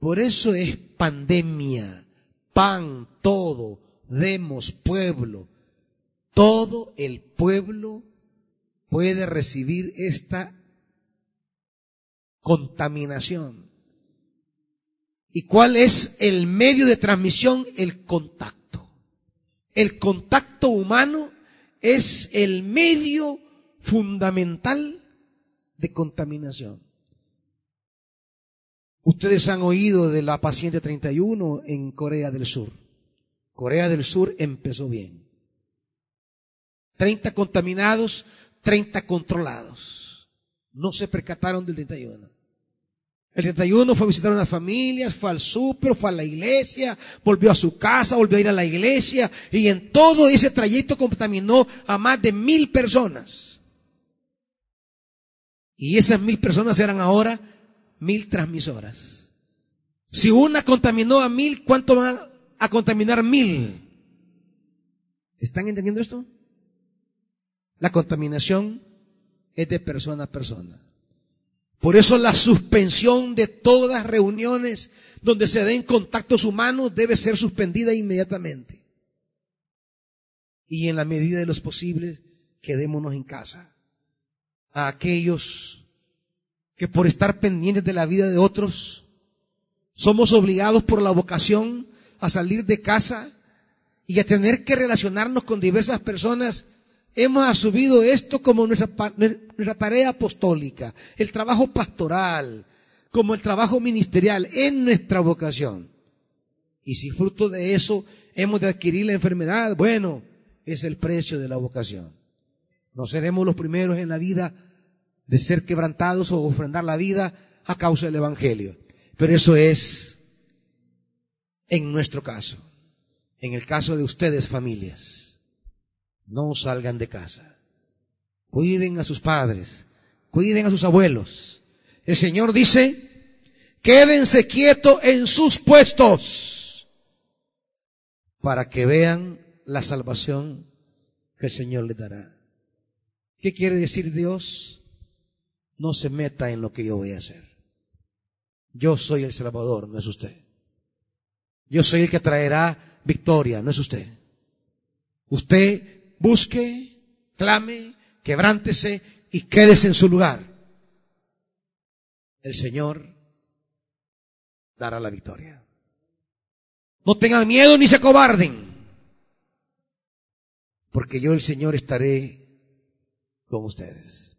por eso es pandemia, pan, todo, demos, pueblo, todo el pueblo puede recibir esta contaminación. ¿Y cuál es el medio de transmisión? El contacto. El contacto humano es el medio fundamental de contaminación. Ustedes han oído de la paciente 31 en Corea del Sur. Corea del Sur empezó bien. 30 contaminados, 30 controlados. No se percataron del 31. El 31 fue a visitar unas familias, fue al súper, fue a la iglesia, volvió a su casa, volvió a ir a la iglesia y en todo ese trayecto contaminó a más de mil personas. Y esas mil personas eran ahora mil transmisoras. Si una contaminó a mil, ¿cuánto va a contaminar mil? ¿Están entendiendo esto? La contaminación es de persona a persona. Por eso la suspensión de todas reuniones donde se den contactos humanos debe ser suspendida inmediatamente. Y en la medida de los posibles, quedémonos en casa. A aquellos que por estar pendientes de la vida de otros, somos obligados por la vocación a salir de casa y a tener que relacionarnos con diversas personas hemos asumido esto como nuestra, nuestra tarea apostólica, el trabajo pastoral, como el trabajo ministerial en nuestra vocación. Y si fruto de eso hemos de adquirir la enfermedad, bueno, es el precio de la vocación. No seremos los primeros en la vida de ser quebrantados o ofrendar la vida a causa del Evangelio. Pero eso es en nuestro caso. En el caso de ustedes, familias. No salgan de casa. Cuiden a sus padres. Cuiden a sus abuelos. El Señor dice, quédense quietos en sus puestos para que vean la salvación que el Señor les dará. ¿Qué quiere decir Dios? No se meta en lo que yo voy a hacer. Yo soy el Salvador, no es usted. Yo soy el que traerá victoria, no es usted. Usted busque, clame, quebrántese y quédese en su lugar. El Señor dará la victoria. No tengan miedo ni se acobarden porque yo el Señor estaré con ustedes.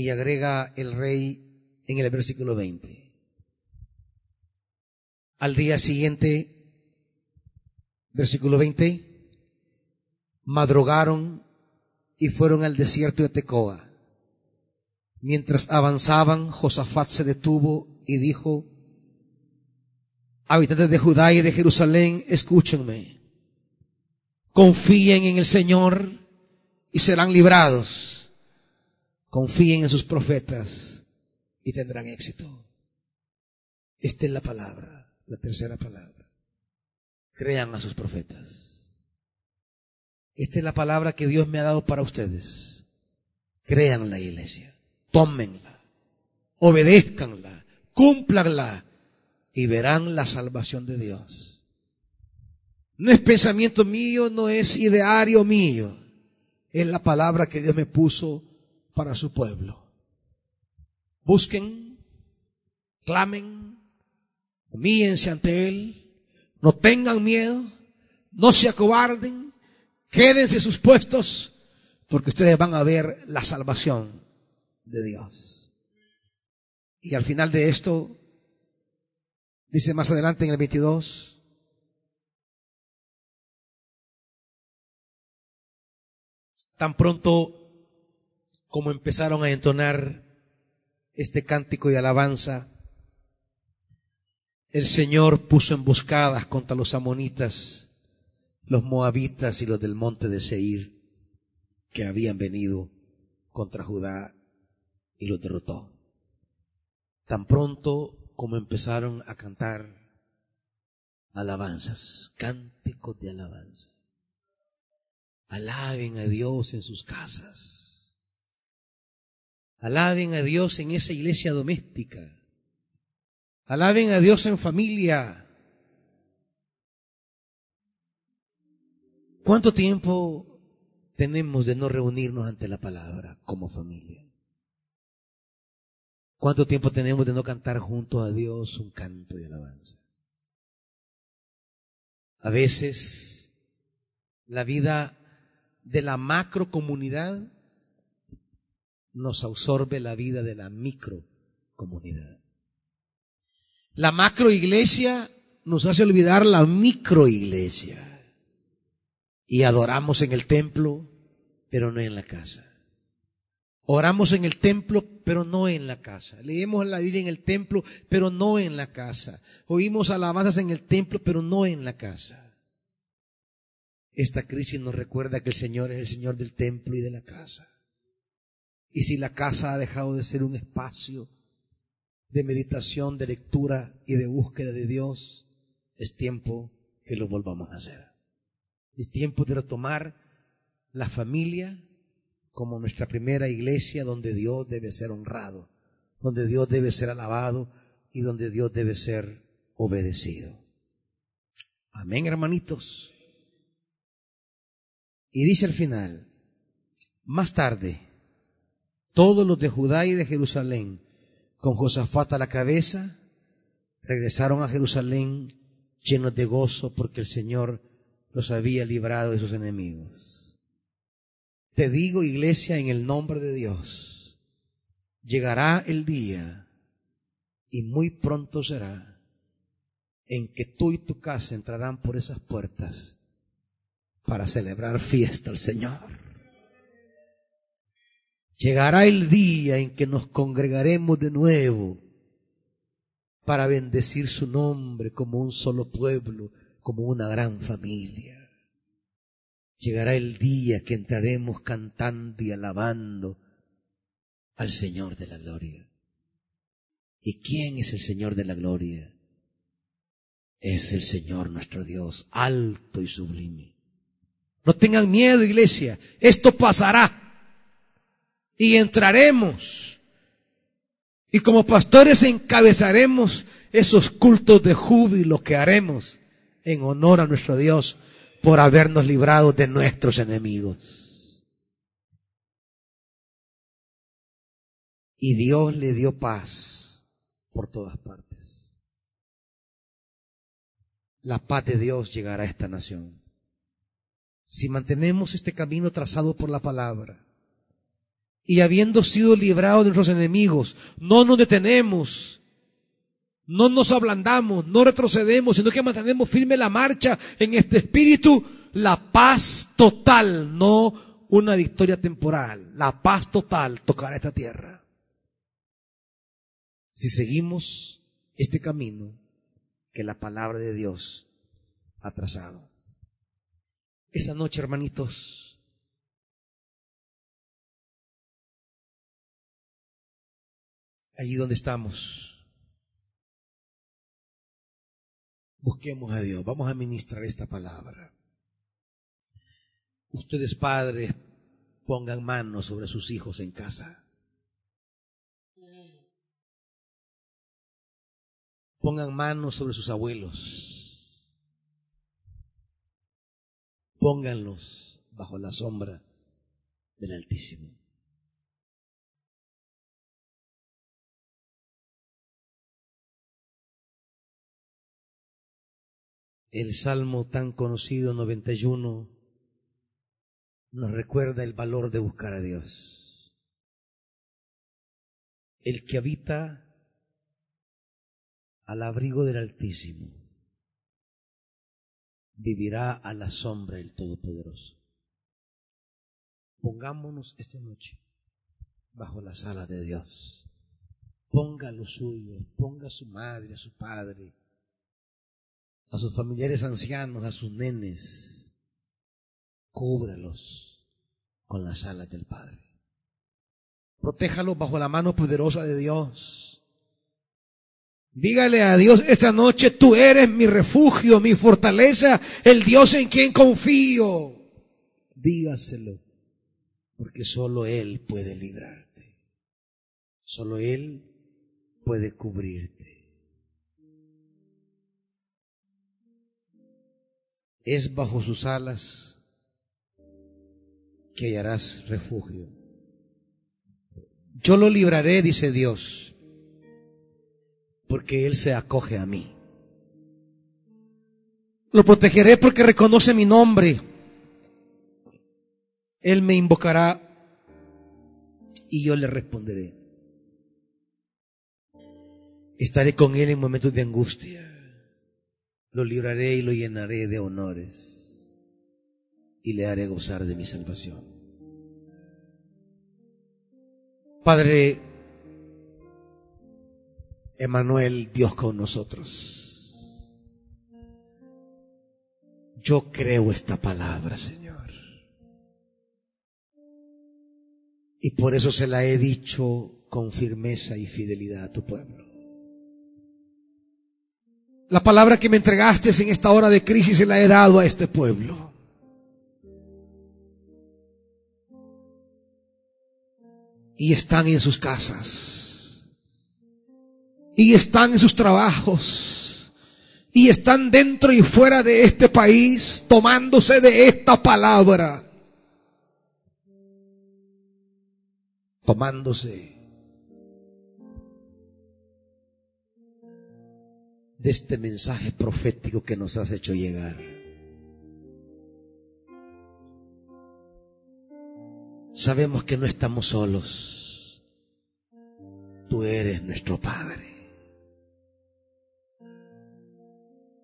Y agrega el rey en el versículo 20. Al día siguiente, versículo 20, madrugaron y fueron al desierto de Tecoa. Mientras avanzaban, Josafat se detuvo y dijo, habitantes de Judá y de Jerusalén, escúchenme. Confíen en el Señor y serán librados. Confíen en sus profetas y tendrán éxito. Esta es la palabra, la tercera palabra. Crean a sus profetas. Esta es la palabra que Dios me ha dado para ustedes. Crean la iglesia. Tómenla. Obedézcanla. Cúmplanla y verán la salvación de Dios. No es pensamiento mío, no es ideario mío. Es la palabra que Dios me puso para su pueblo. Busquen, clamen, humíense ante Él, no tengan miedo, no se acobarden, quédense sus puestos, porque ustedes van a ver la salvación de Dios. Y al final de esto, Dice más adelante en el 22. Tan pronto como empezaron a entonar este cántico de alabanza, el Señor puso emboscadas contra los amonitas, los moabitas y los del monte de Seir, que habían venido contra Judá y los derrotó. Tan pronto como empezaron a cantar alabanzas, cánticos de alabanza. Alaben a Dios en sus casas. Alaben a Dios en esa iglesia doméstica. Alaben a Dios en familia. ¿Cuánto tiempo tenemos de no reunirnos ante la palabra como familia? ¿Cuánto tiempo tenemos de no cantar junto a Dios un canto de alabanza? A veces la vida de la macro comunidad nos absorbe la vida de la micro comunidad. La macro iglesia nos hace olvidar la micro iglesia y adoramos en el templo, pero no en la casa. Oramos en el templo, pero no en la casa. Leemos la Biblia en el templo, pero no en la casa. Oímos alabanzas en el templo, pero no en la casa. Esta crisis nos recuerda que el Señor es el Señor del templo y de la casa. Y si la casa ha dejado de ser un espacio de meditación, de lectura y de búsqueda de Dios, es tiempo que lo volvamos a hacer. Es tiempo de retomar la familia, como nuestra primera iglesia donde Dios debe ser honrado, donde Dios debe ser alabado y donde Dios debe ser obedecido. Amén, hermanitos. Y dice al final, más tarde, todos los de Judá y de Jerusalén, con Josafat a la cabeza, regresaron a Jerusalén llenos de gozo porque el Señor los había librado de sus enemigos. Te digo, iglesia, en el nombre de Dios, llegará el día y muy pronto será en que tú y tu casa entrarán por esas puertas para celebrar fiesta al Señor. Llegará el día en que nos congregaremos de nuevo para bendecir su nombre como un solo pueblo, como una gran familia. Llegará el día que entraremos cantando y alabando al Señor de la gloria. ¿Y quién es el Señor de la gloria? Es el Señor nuestro Dios, alto y sublime. No tengan miedo, iglesia, esto pasará y entraremos. Y como pastores encabezaremos esos cultos de júbilo que haremos en honor a nuestro Dios por habernos librado de nuestros enemigos. Y Dios le dio paz por todas partes. La paz de Dios llegará a esta nación. Si mantenemos este camino trazado por la palabra, y habiendo sido librados de nuestros enemigos, no nos detenemos, no nos ablandamos, no retrocedemos, sino que mantenemos firme la marcha en este espíritu, la paz total, no una victoria temporal, la paz total tocará esta tierra. Si seguimos este camino que la palabra de Dios ha trazado. Esta noche, hermanitos, allí donde estamos. Busquemos a Dios. Vamos a ministrar esta palabra. Ustedes padres pongan manos sobre sus hijos en casa. Pongan manos sobre sus abuelos. Pónganlos bajo la sombra del Altísimo. El salmo tan conocido 91 nos recuerda el valor de buscar a Dios. El que habita al abrigo del Altísimo vivirá a la sombra del Todopoderoso. Pongámonos esta noche bajo la sala de Dios. Ponga a los suyos, ponga a su madre, a su padre, a sus familiares ancianos, a sus nenes, cúbralos con las alas del Padre. Protéjalos bajo la mano poderosa de Dios. Dígale a Dios esta noche, tú eres mi refugio, mi fortaleza, el Dios en quien confío. Dígaselo, porque solo Él puede librarte. Solo Él puede cubrirte. Es bajo sus alas que hallarás refugio. Yo lo libraré, dice Dios, porque Él se acoge a mí. Lo protegeré porque reconoce mi nombre. Él me invocará y yo le responderé. Estaré con Él en momentos de angustia lo libraré y lo llenaré de honores y le haré gozar de mi salvación. Padre Emanuel, Dios con nosotros. Yo creo esta palabra, Señor. Y por eso se la he dicho con firmeza y fidelidad a tu pueblo. La palabra que me entregaste en esta hora de crisis se la he dado a este pueblo. Y están en sus casas. Y están en sus trabajos. Y están dentro y fuera de este país tomándose de esta palabra. Tomándose de este mensaje profético que nos has hecho llegar. Sabemos que no estamos solos. Tú eres nuestro Padre.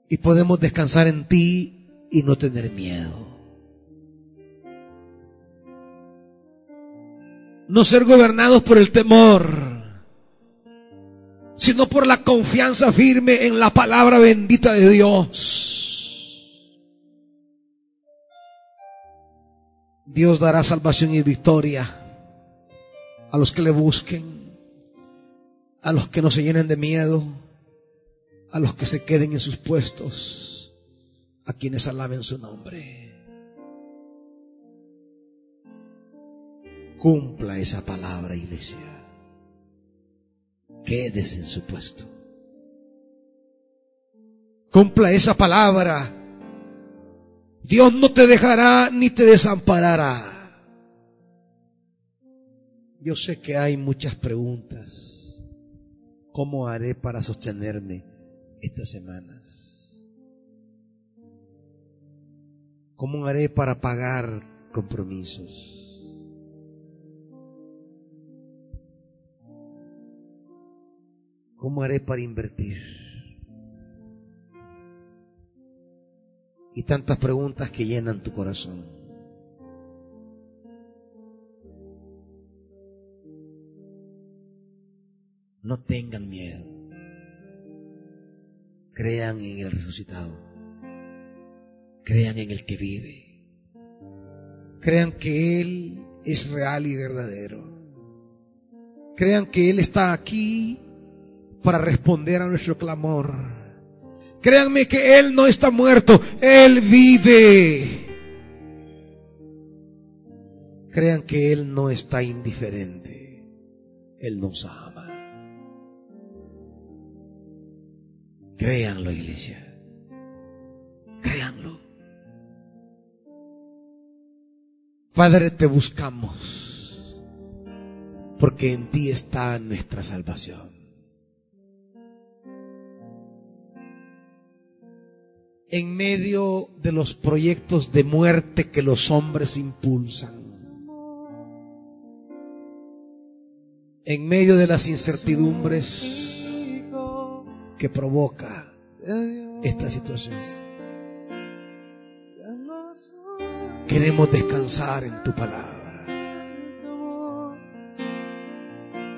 Y podemos descansar en ti y no tener miedo. No ser gobernados por el temor sino por la confianza firme en la palabra bendita de Dios. Dios dará salvación y victoria a los que le busquen, a los que no se llenen de miedo, a los que se queden en sus puestos, a quienes alaben su nombre. Cumpla esa palabra, iglesia. Quédese en su puesto. Cumpla esa palabra Dios no te dejará ni te desamparará. Yo sé que hay muchas preguntas. ¿Cómo haré para sostenerme estas semanas? ¿Cómo haré para pagar compromisos? ¿Cómo haré para invertir? y tantas preguntas que llenan tu corazón. No tengan miedo. Crean en el resucitado. Crean en el que vive. Crean que Él es real y verdadero. Crean que Él está aquí para responder a nuestro clamor Créanme que Él no está muerto, Él vive. Crean que Él no está indiferente, Él nos ama. Créanlo, iglesia. Créanlo. Padre, te buscamos, porque en ti está nuestra salvación. En medio de los proyectos de muerte que los hombres impulsan. En medio de las incertidumbres que provoca esta situación. Queremos descansar en tu palabra.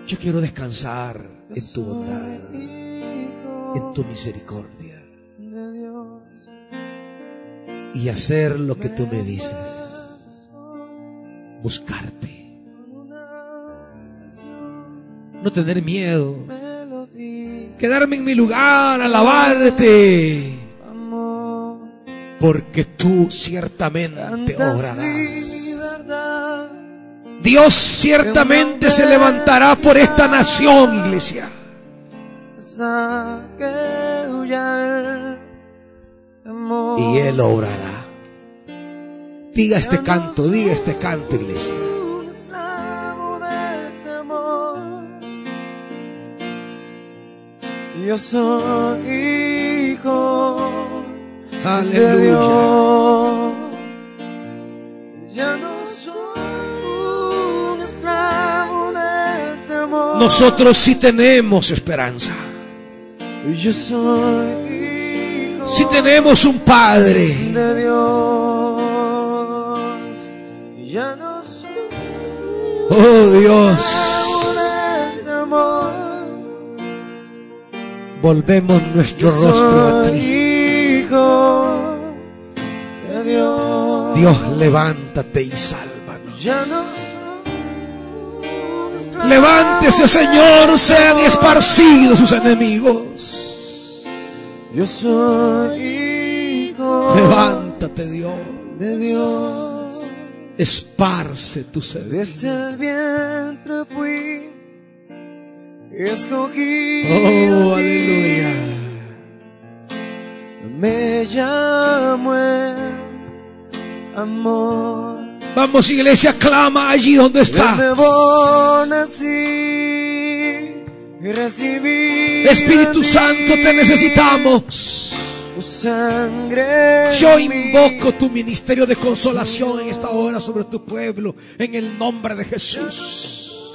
Yo quiero descansar en tu bondad, en tu misericordia y hacer lo que tú me dices. Buscarte. No tener miedo. Quedarme en mi lugar, alabarte. Porque tú ciertamente obrarás. Dios ciertamente se levantará por esta nación, iglesia. Y Él obrará. Diga este canto, diga este canto, iglesia. Yo soy hijo. Aleluya. Ya no soy un esclavo del temor. Nosotros sí tenemos esperanza. Yo soy Sí tenemos un Padre. de Dios. Ya no soy Oh Dios. Volvemos nuestro rostro a ti. hijo de Dios. Dios, levántate y sálvanos. Levántese, Señor, sean esparcidos sus enemigos. Yo soy hijo Levántate, Dios. de Dios. Esparce tu ser. Desde el vientre fui escogido. Oh, aleluya. Me llamo amor. Vamos, iglesia, clama allí donde estás. Espíritu Santo, te necesitamos. tu sangre. Yo invoco tu ministerio de consolación en esta hora sobre tu pueblo, en el nombre de Jesús.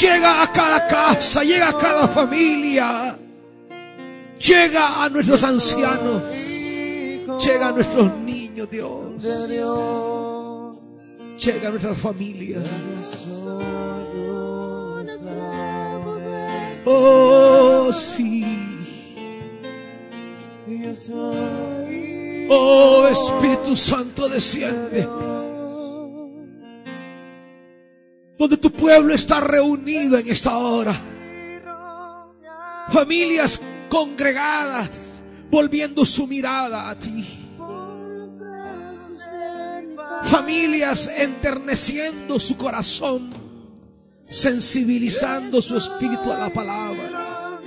Llega a cada casa, llega a cada familia, llega a nuestros ancianos, llega a nuestros niños, Dios. llega a nuestras familias. Oh, sí. Oh, Espíritu Santo, desciende. Donde tu pueblo está reunido en esta hora. Familias congregadas, volviendo su mirada a ti. Familias enterneciendo su corazón, sensibilizando su espíritu a la palabra.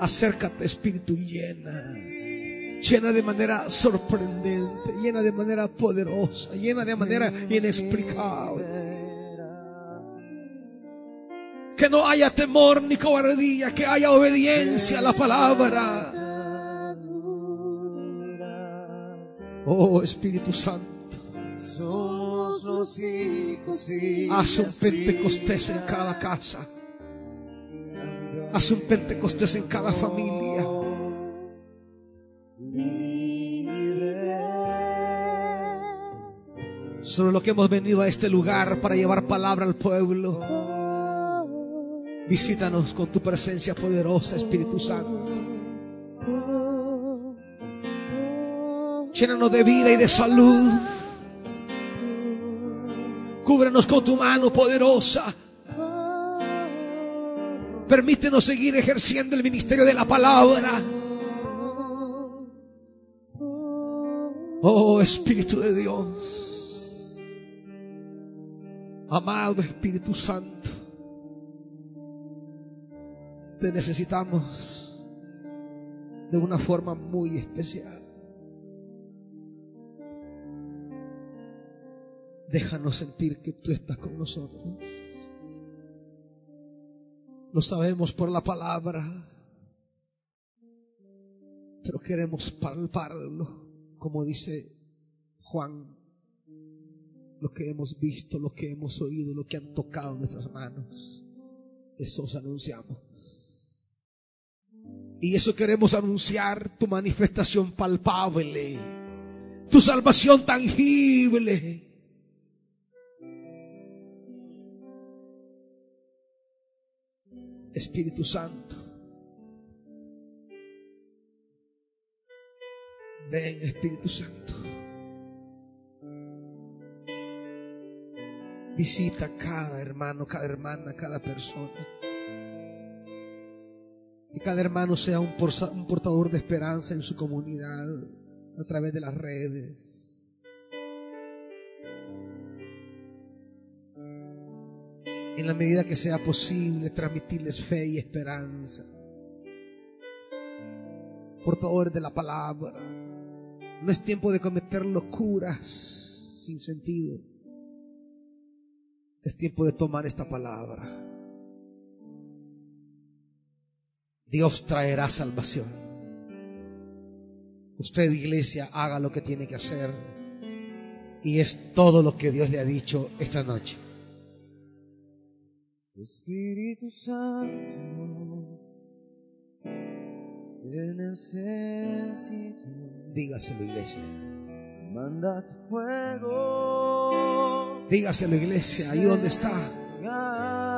Acércate, Espíritu, llena. Llena de manera sorprendente, llena de manera poderosa, llena de manera inexplicable. Que no haya temor ni cobardía, que haya obediencia a la palabra. Oh Espíritu Santo, Somos los hijos y haz un Pentecostés en cada casa. Haz un Pentecostés en cada familia. Sobre lo que hemos venido a este lugar para llevar palabra al pueblo. Visítanos con tu presencia poderosa, Espíritu Santo. Llénanos de vida y de salud. Cúbrenos con tu mano poderosa. Permítenos seguir ejerciendo el ministerio de la palabra. Oh Espíritu de Dios. Amado Espíritu Santo. Te necesitamos de una forma muy especial. Déjanos sentir que tú estás con nosotros. Lo sabemos por la palabra, pero queremos palparlo, como dice Juan, lo que hemos visto, lo que hemos oído, lo que han tocado nuestras manos. Eso os anunciamos. Y eso queremos anunciar, tu manifestación palpable, tu salvación tangible. Espíritu Santo. Ven, Espíritu Santo. Visita cada hermano, cada hermana, cada persona. Que cada hermano sea un, portador de esperanza en su comunidad a través de las redes. En la medida que sea posible, transmitirles fe y esperanza. Portadores de la palabra. No es tiempo de cometer locuras sin sentido. Es tiempo de tomar esta palabra. Dios traerá salvación. Usted, iglesia, haga lo que tiene que hacer. Y es todo lo que Dios le ha dicho esta noche. Espíritu Santo, te necesito. Dígaselo, iglesia. Manda tu fuego. Dígaselo, iglesia, ahí donde está.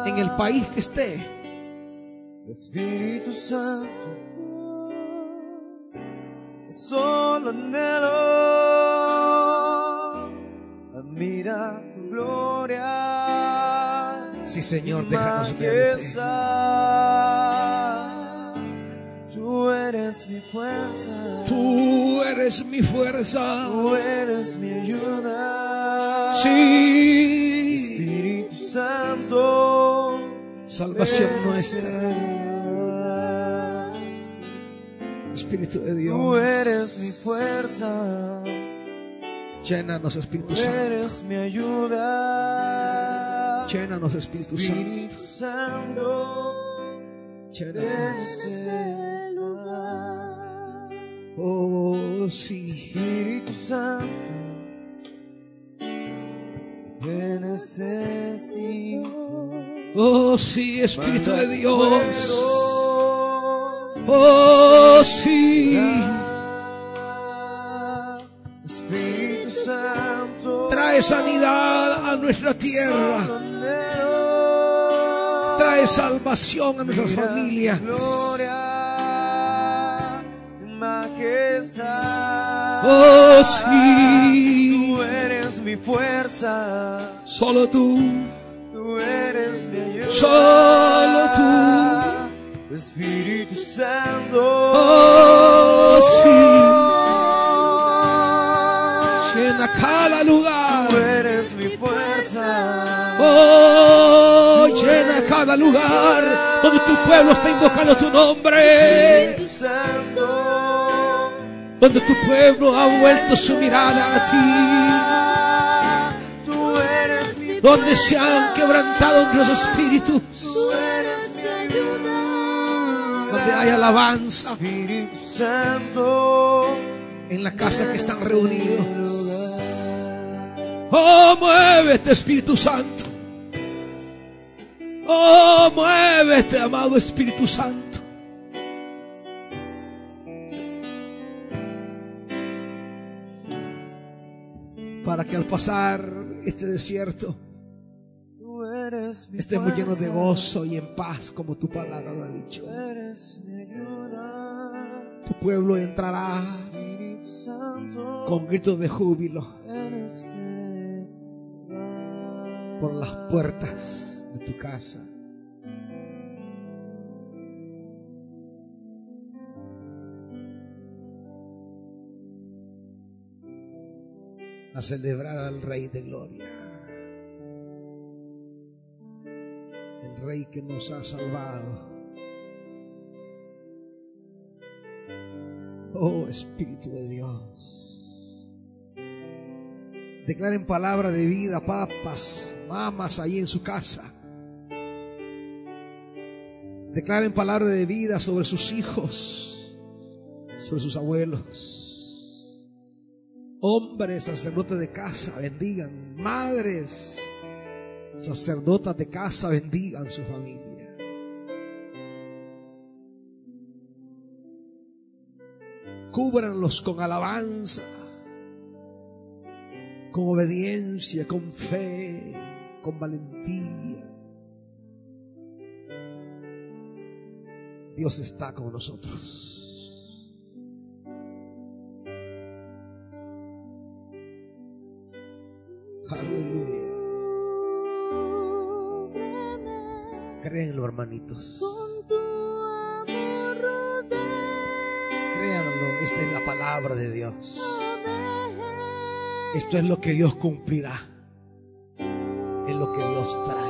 En el país que esté. Espíritu Santo, solo anhelo mira tu gloria. Sí, Señor, déjanos verte. Tú eres mi fuerza, Tú eres mi fuerza. tú eres mi ayuda. Sí. Espíritu Santo, Salvación nuestra. Espíritu de Tú Dios. eres mi fuerza, Llénanos, Espíritu tú Santo. eres mi ayuda. Llénanos, Espíritu Santo. Espíritu Santo, en Llénanos. este. Oh, sí. Espíritu Santo, te necesito. Oh, sí, Espíritu de Dios. Oh, sí. Espíritu Santo, Trae sanidad a nuestra tierra. Trae salvación a nuestras familias. Gloria, majestad. Oh, sí. Tú eres mi fuerza. Solo tú. Tú eres mi ayuda. Solo tú. Espíritu Santo. Oh, sí. Llena cada lugar. Lugar donde tu pueblo está invocando tu nombre. Donde tu pueblo ha vuelto su mirada a ti. Donde se han quebrantado los espíritus. Donde hay alabanza en la casa que están reunidos. Oh, muévete, Espíritu Santo. Oh, muévete, amado Espíritu Santo. Para que al pasar este desierto estemos llenos de gozo y en paz, como tu palabra lo ha dicho. Tu pueblo entrará con gritos de júbilo este por las puertas de tu casa. A celebrar al Rey de Gloria. El Rey que nos ha salvado. Oh Espíritu de Dios. Declaren palabra de vida, papas, mamas ahí en su casa. Declaren palabra de vida sobre sus hijos, sobre sus abuelos. Hombres, sacerdotes de casa, bendigan. Madres, sacerdotas de casa, bendigan su familia. Cúbranlos con alabanza con obediencia, con fe, con valentía. Dios está con nosotros. Aleluya. Créanlo, hermanitos. Créanlo, esta es la palabra de Dios. Esto es lo que Dios cumplirá. Es lo que Dios traerá.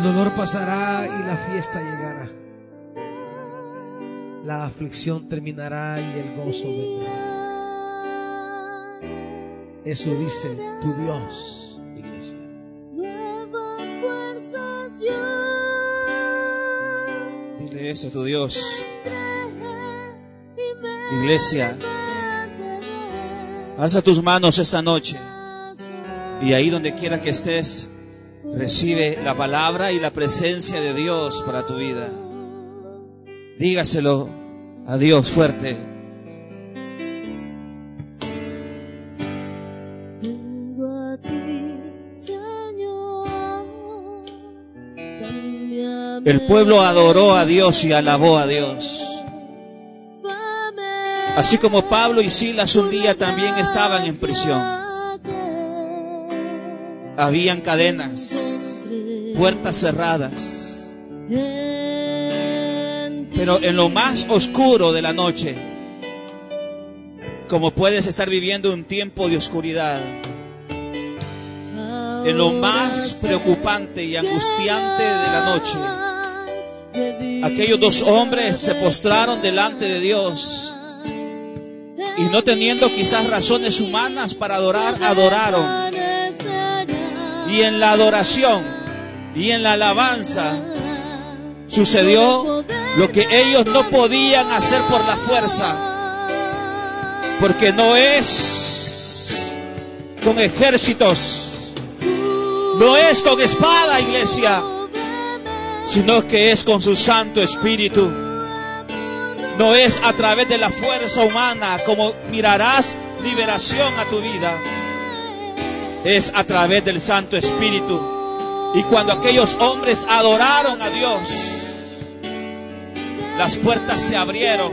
El dolor pasará y la fiesta llegará. La aflicción terminará y el gozo vendrá. Eso dice tu Dios, iglesia. Dile eso a tu Dios. Iglesia, alza tus manos esta noche y ahí donde quiera que estés, recibe la palabra y la presencia de Dios para tu vida. Dígaselo a Dios fuerte. El pueblo adoró a Dios y alabó a Dios. Así como Pablo y Silas un día también estaban en prisión. Habían cadenas, puertas cerradas. Pero en lo más oscuro de la noche, como puedes estar viviendo un tiempo de oscuridad, en lo más preocupante y angustiante de la noche, Aquellos dos hombres se postraron delante de Dios y no teniendo quizás razones humanas para adorar, adoraron. Y en la adoración y en la alabanza sucedió lo que ellos no podían hacer por la fuerza. Porque no es con ejércitos, no es con espada, iglesia, sino que es con su Santo Espíritu. No es a través de la fuerza humana como mirarás liberación a tu vida. Es a través del Santo Espíritu. Y cuando aquellos hombres adoraron a Dios, las puertas se abrieron.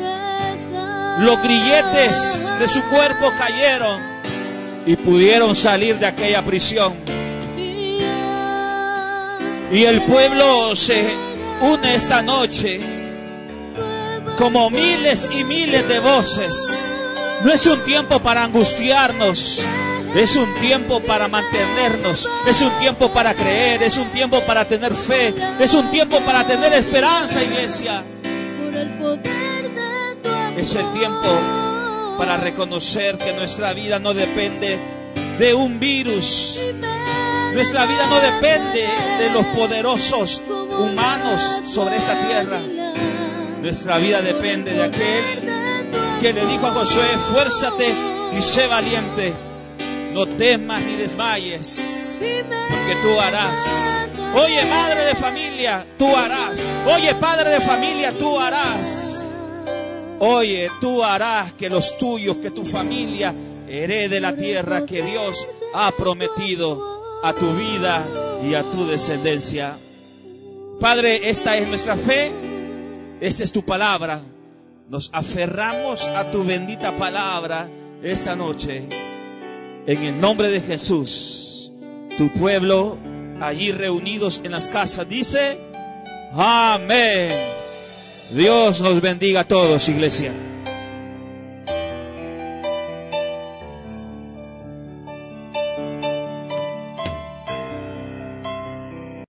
Los grilletes de su cuerpo cayeron y pudieron salir de aquella prisión. Y el pueblo se une esta noche como miles y miles de voces. No es un tiempo para angustiarnos. Es un tiempo para mantenernos. Es un tiempo para creer. Es un tiempo para tener fe. Es un tiempo para tener esperanza, iglesia. Es el tiempo para reconocer que nuestra vida no depende de un virus. Nuestra vida no depende de los poderosos humanos sobre esta tierra. Nuestra vida depende de aquel que le dijo a Josué, fuérzate y sé valiente. No temas ni desmayes, porque tú harás. Oye, madre de familia, tú harás. Oye, padre de familia, tú harás. Oye, tú harás que los tuyos, que tu familia herede la tierra que Dios ha prometido a tu vida y a tu descendencia. Padre, esta es nuestra fe, esta es tu palabra. Nos aferramos a tu bendita palabra esa noche. En el nombre de Jesús, tu pueblo allí reunidos en las casas dice, amén. Dios nos bendiga a todos, iglesia.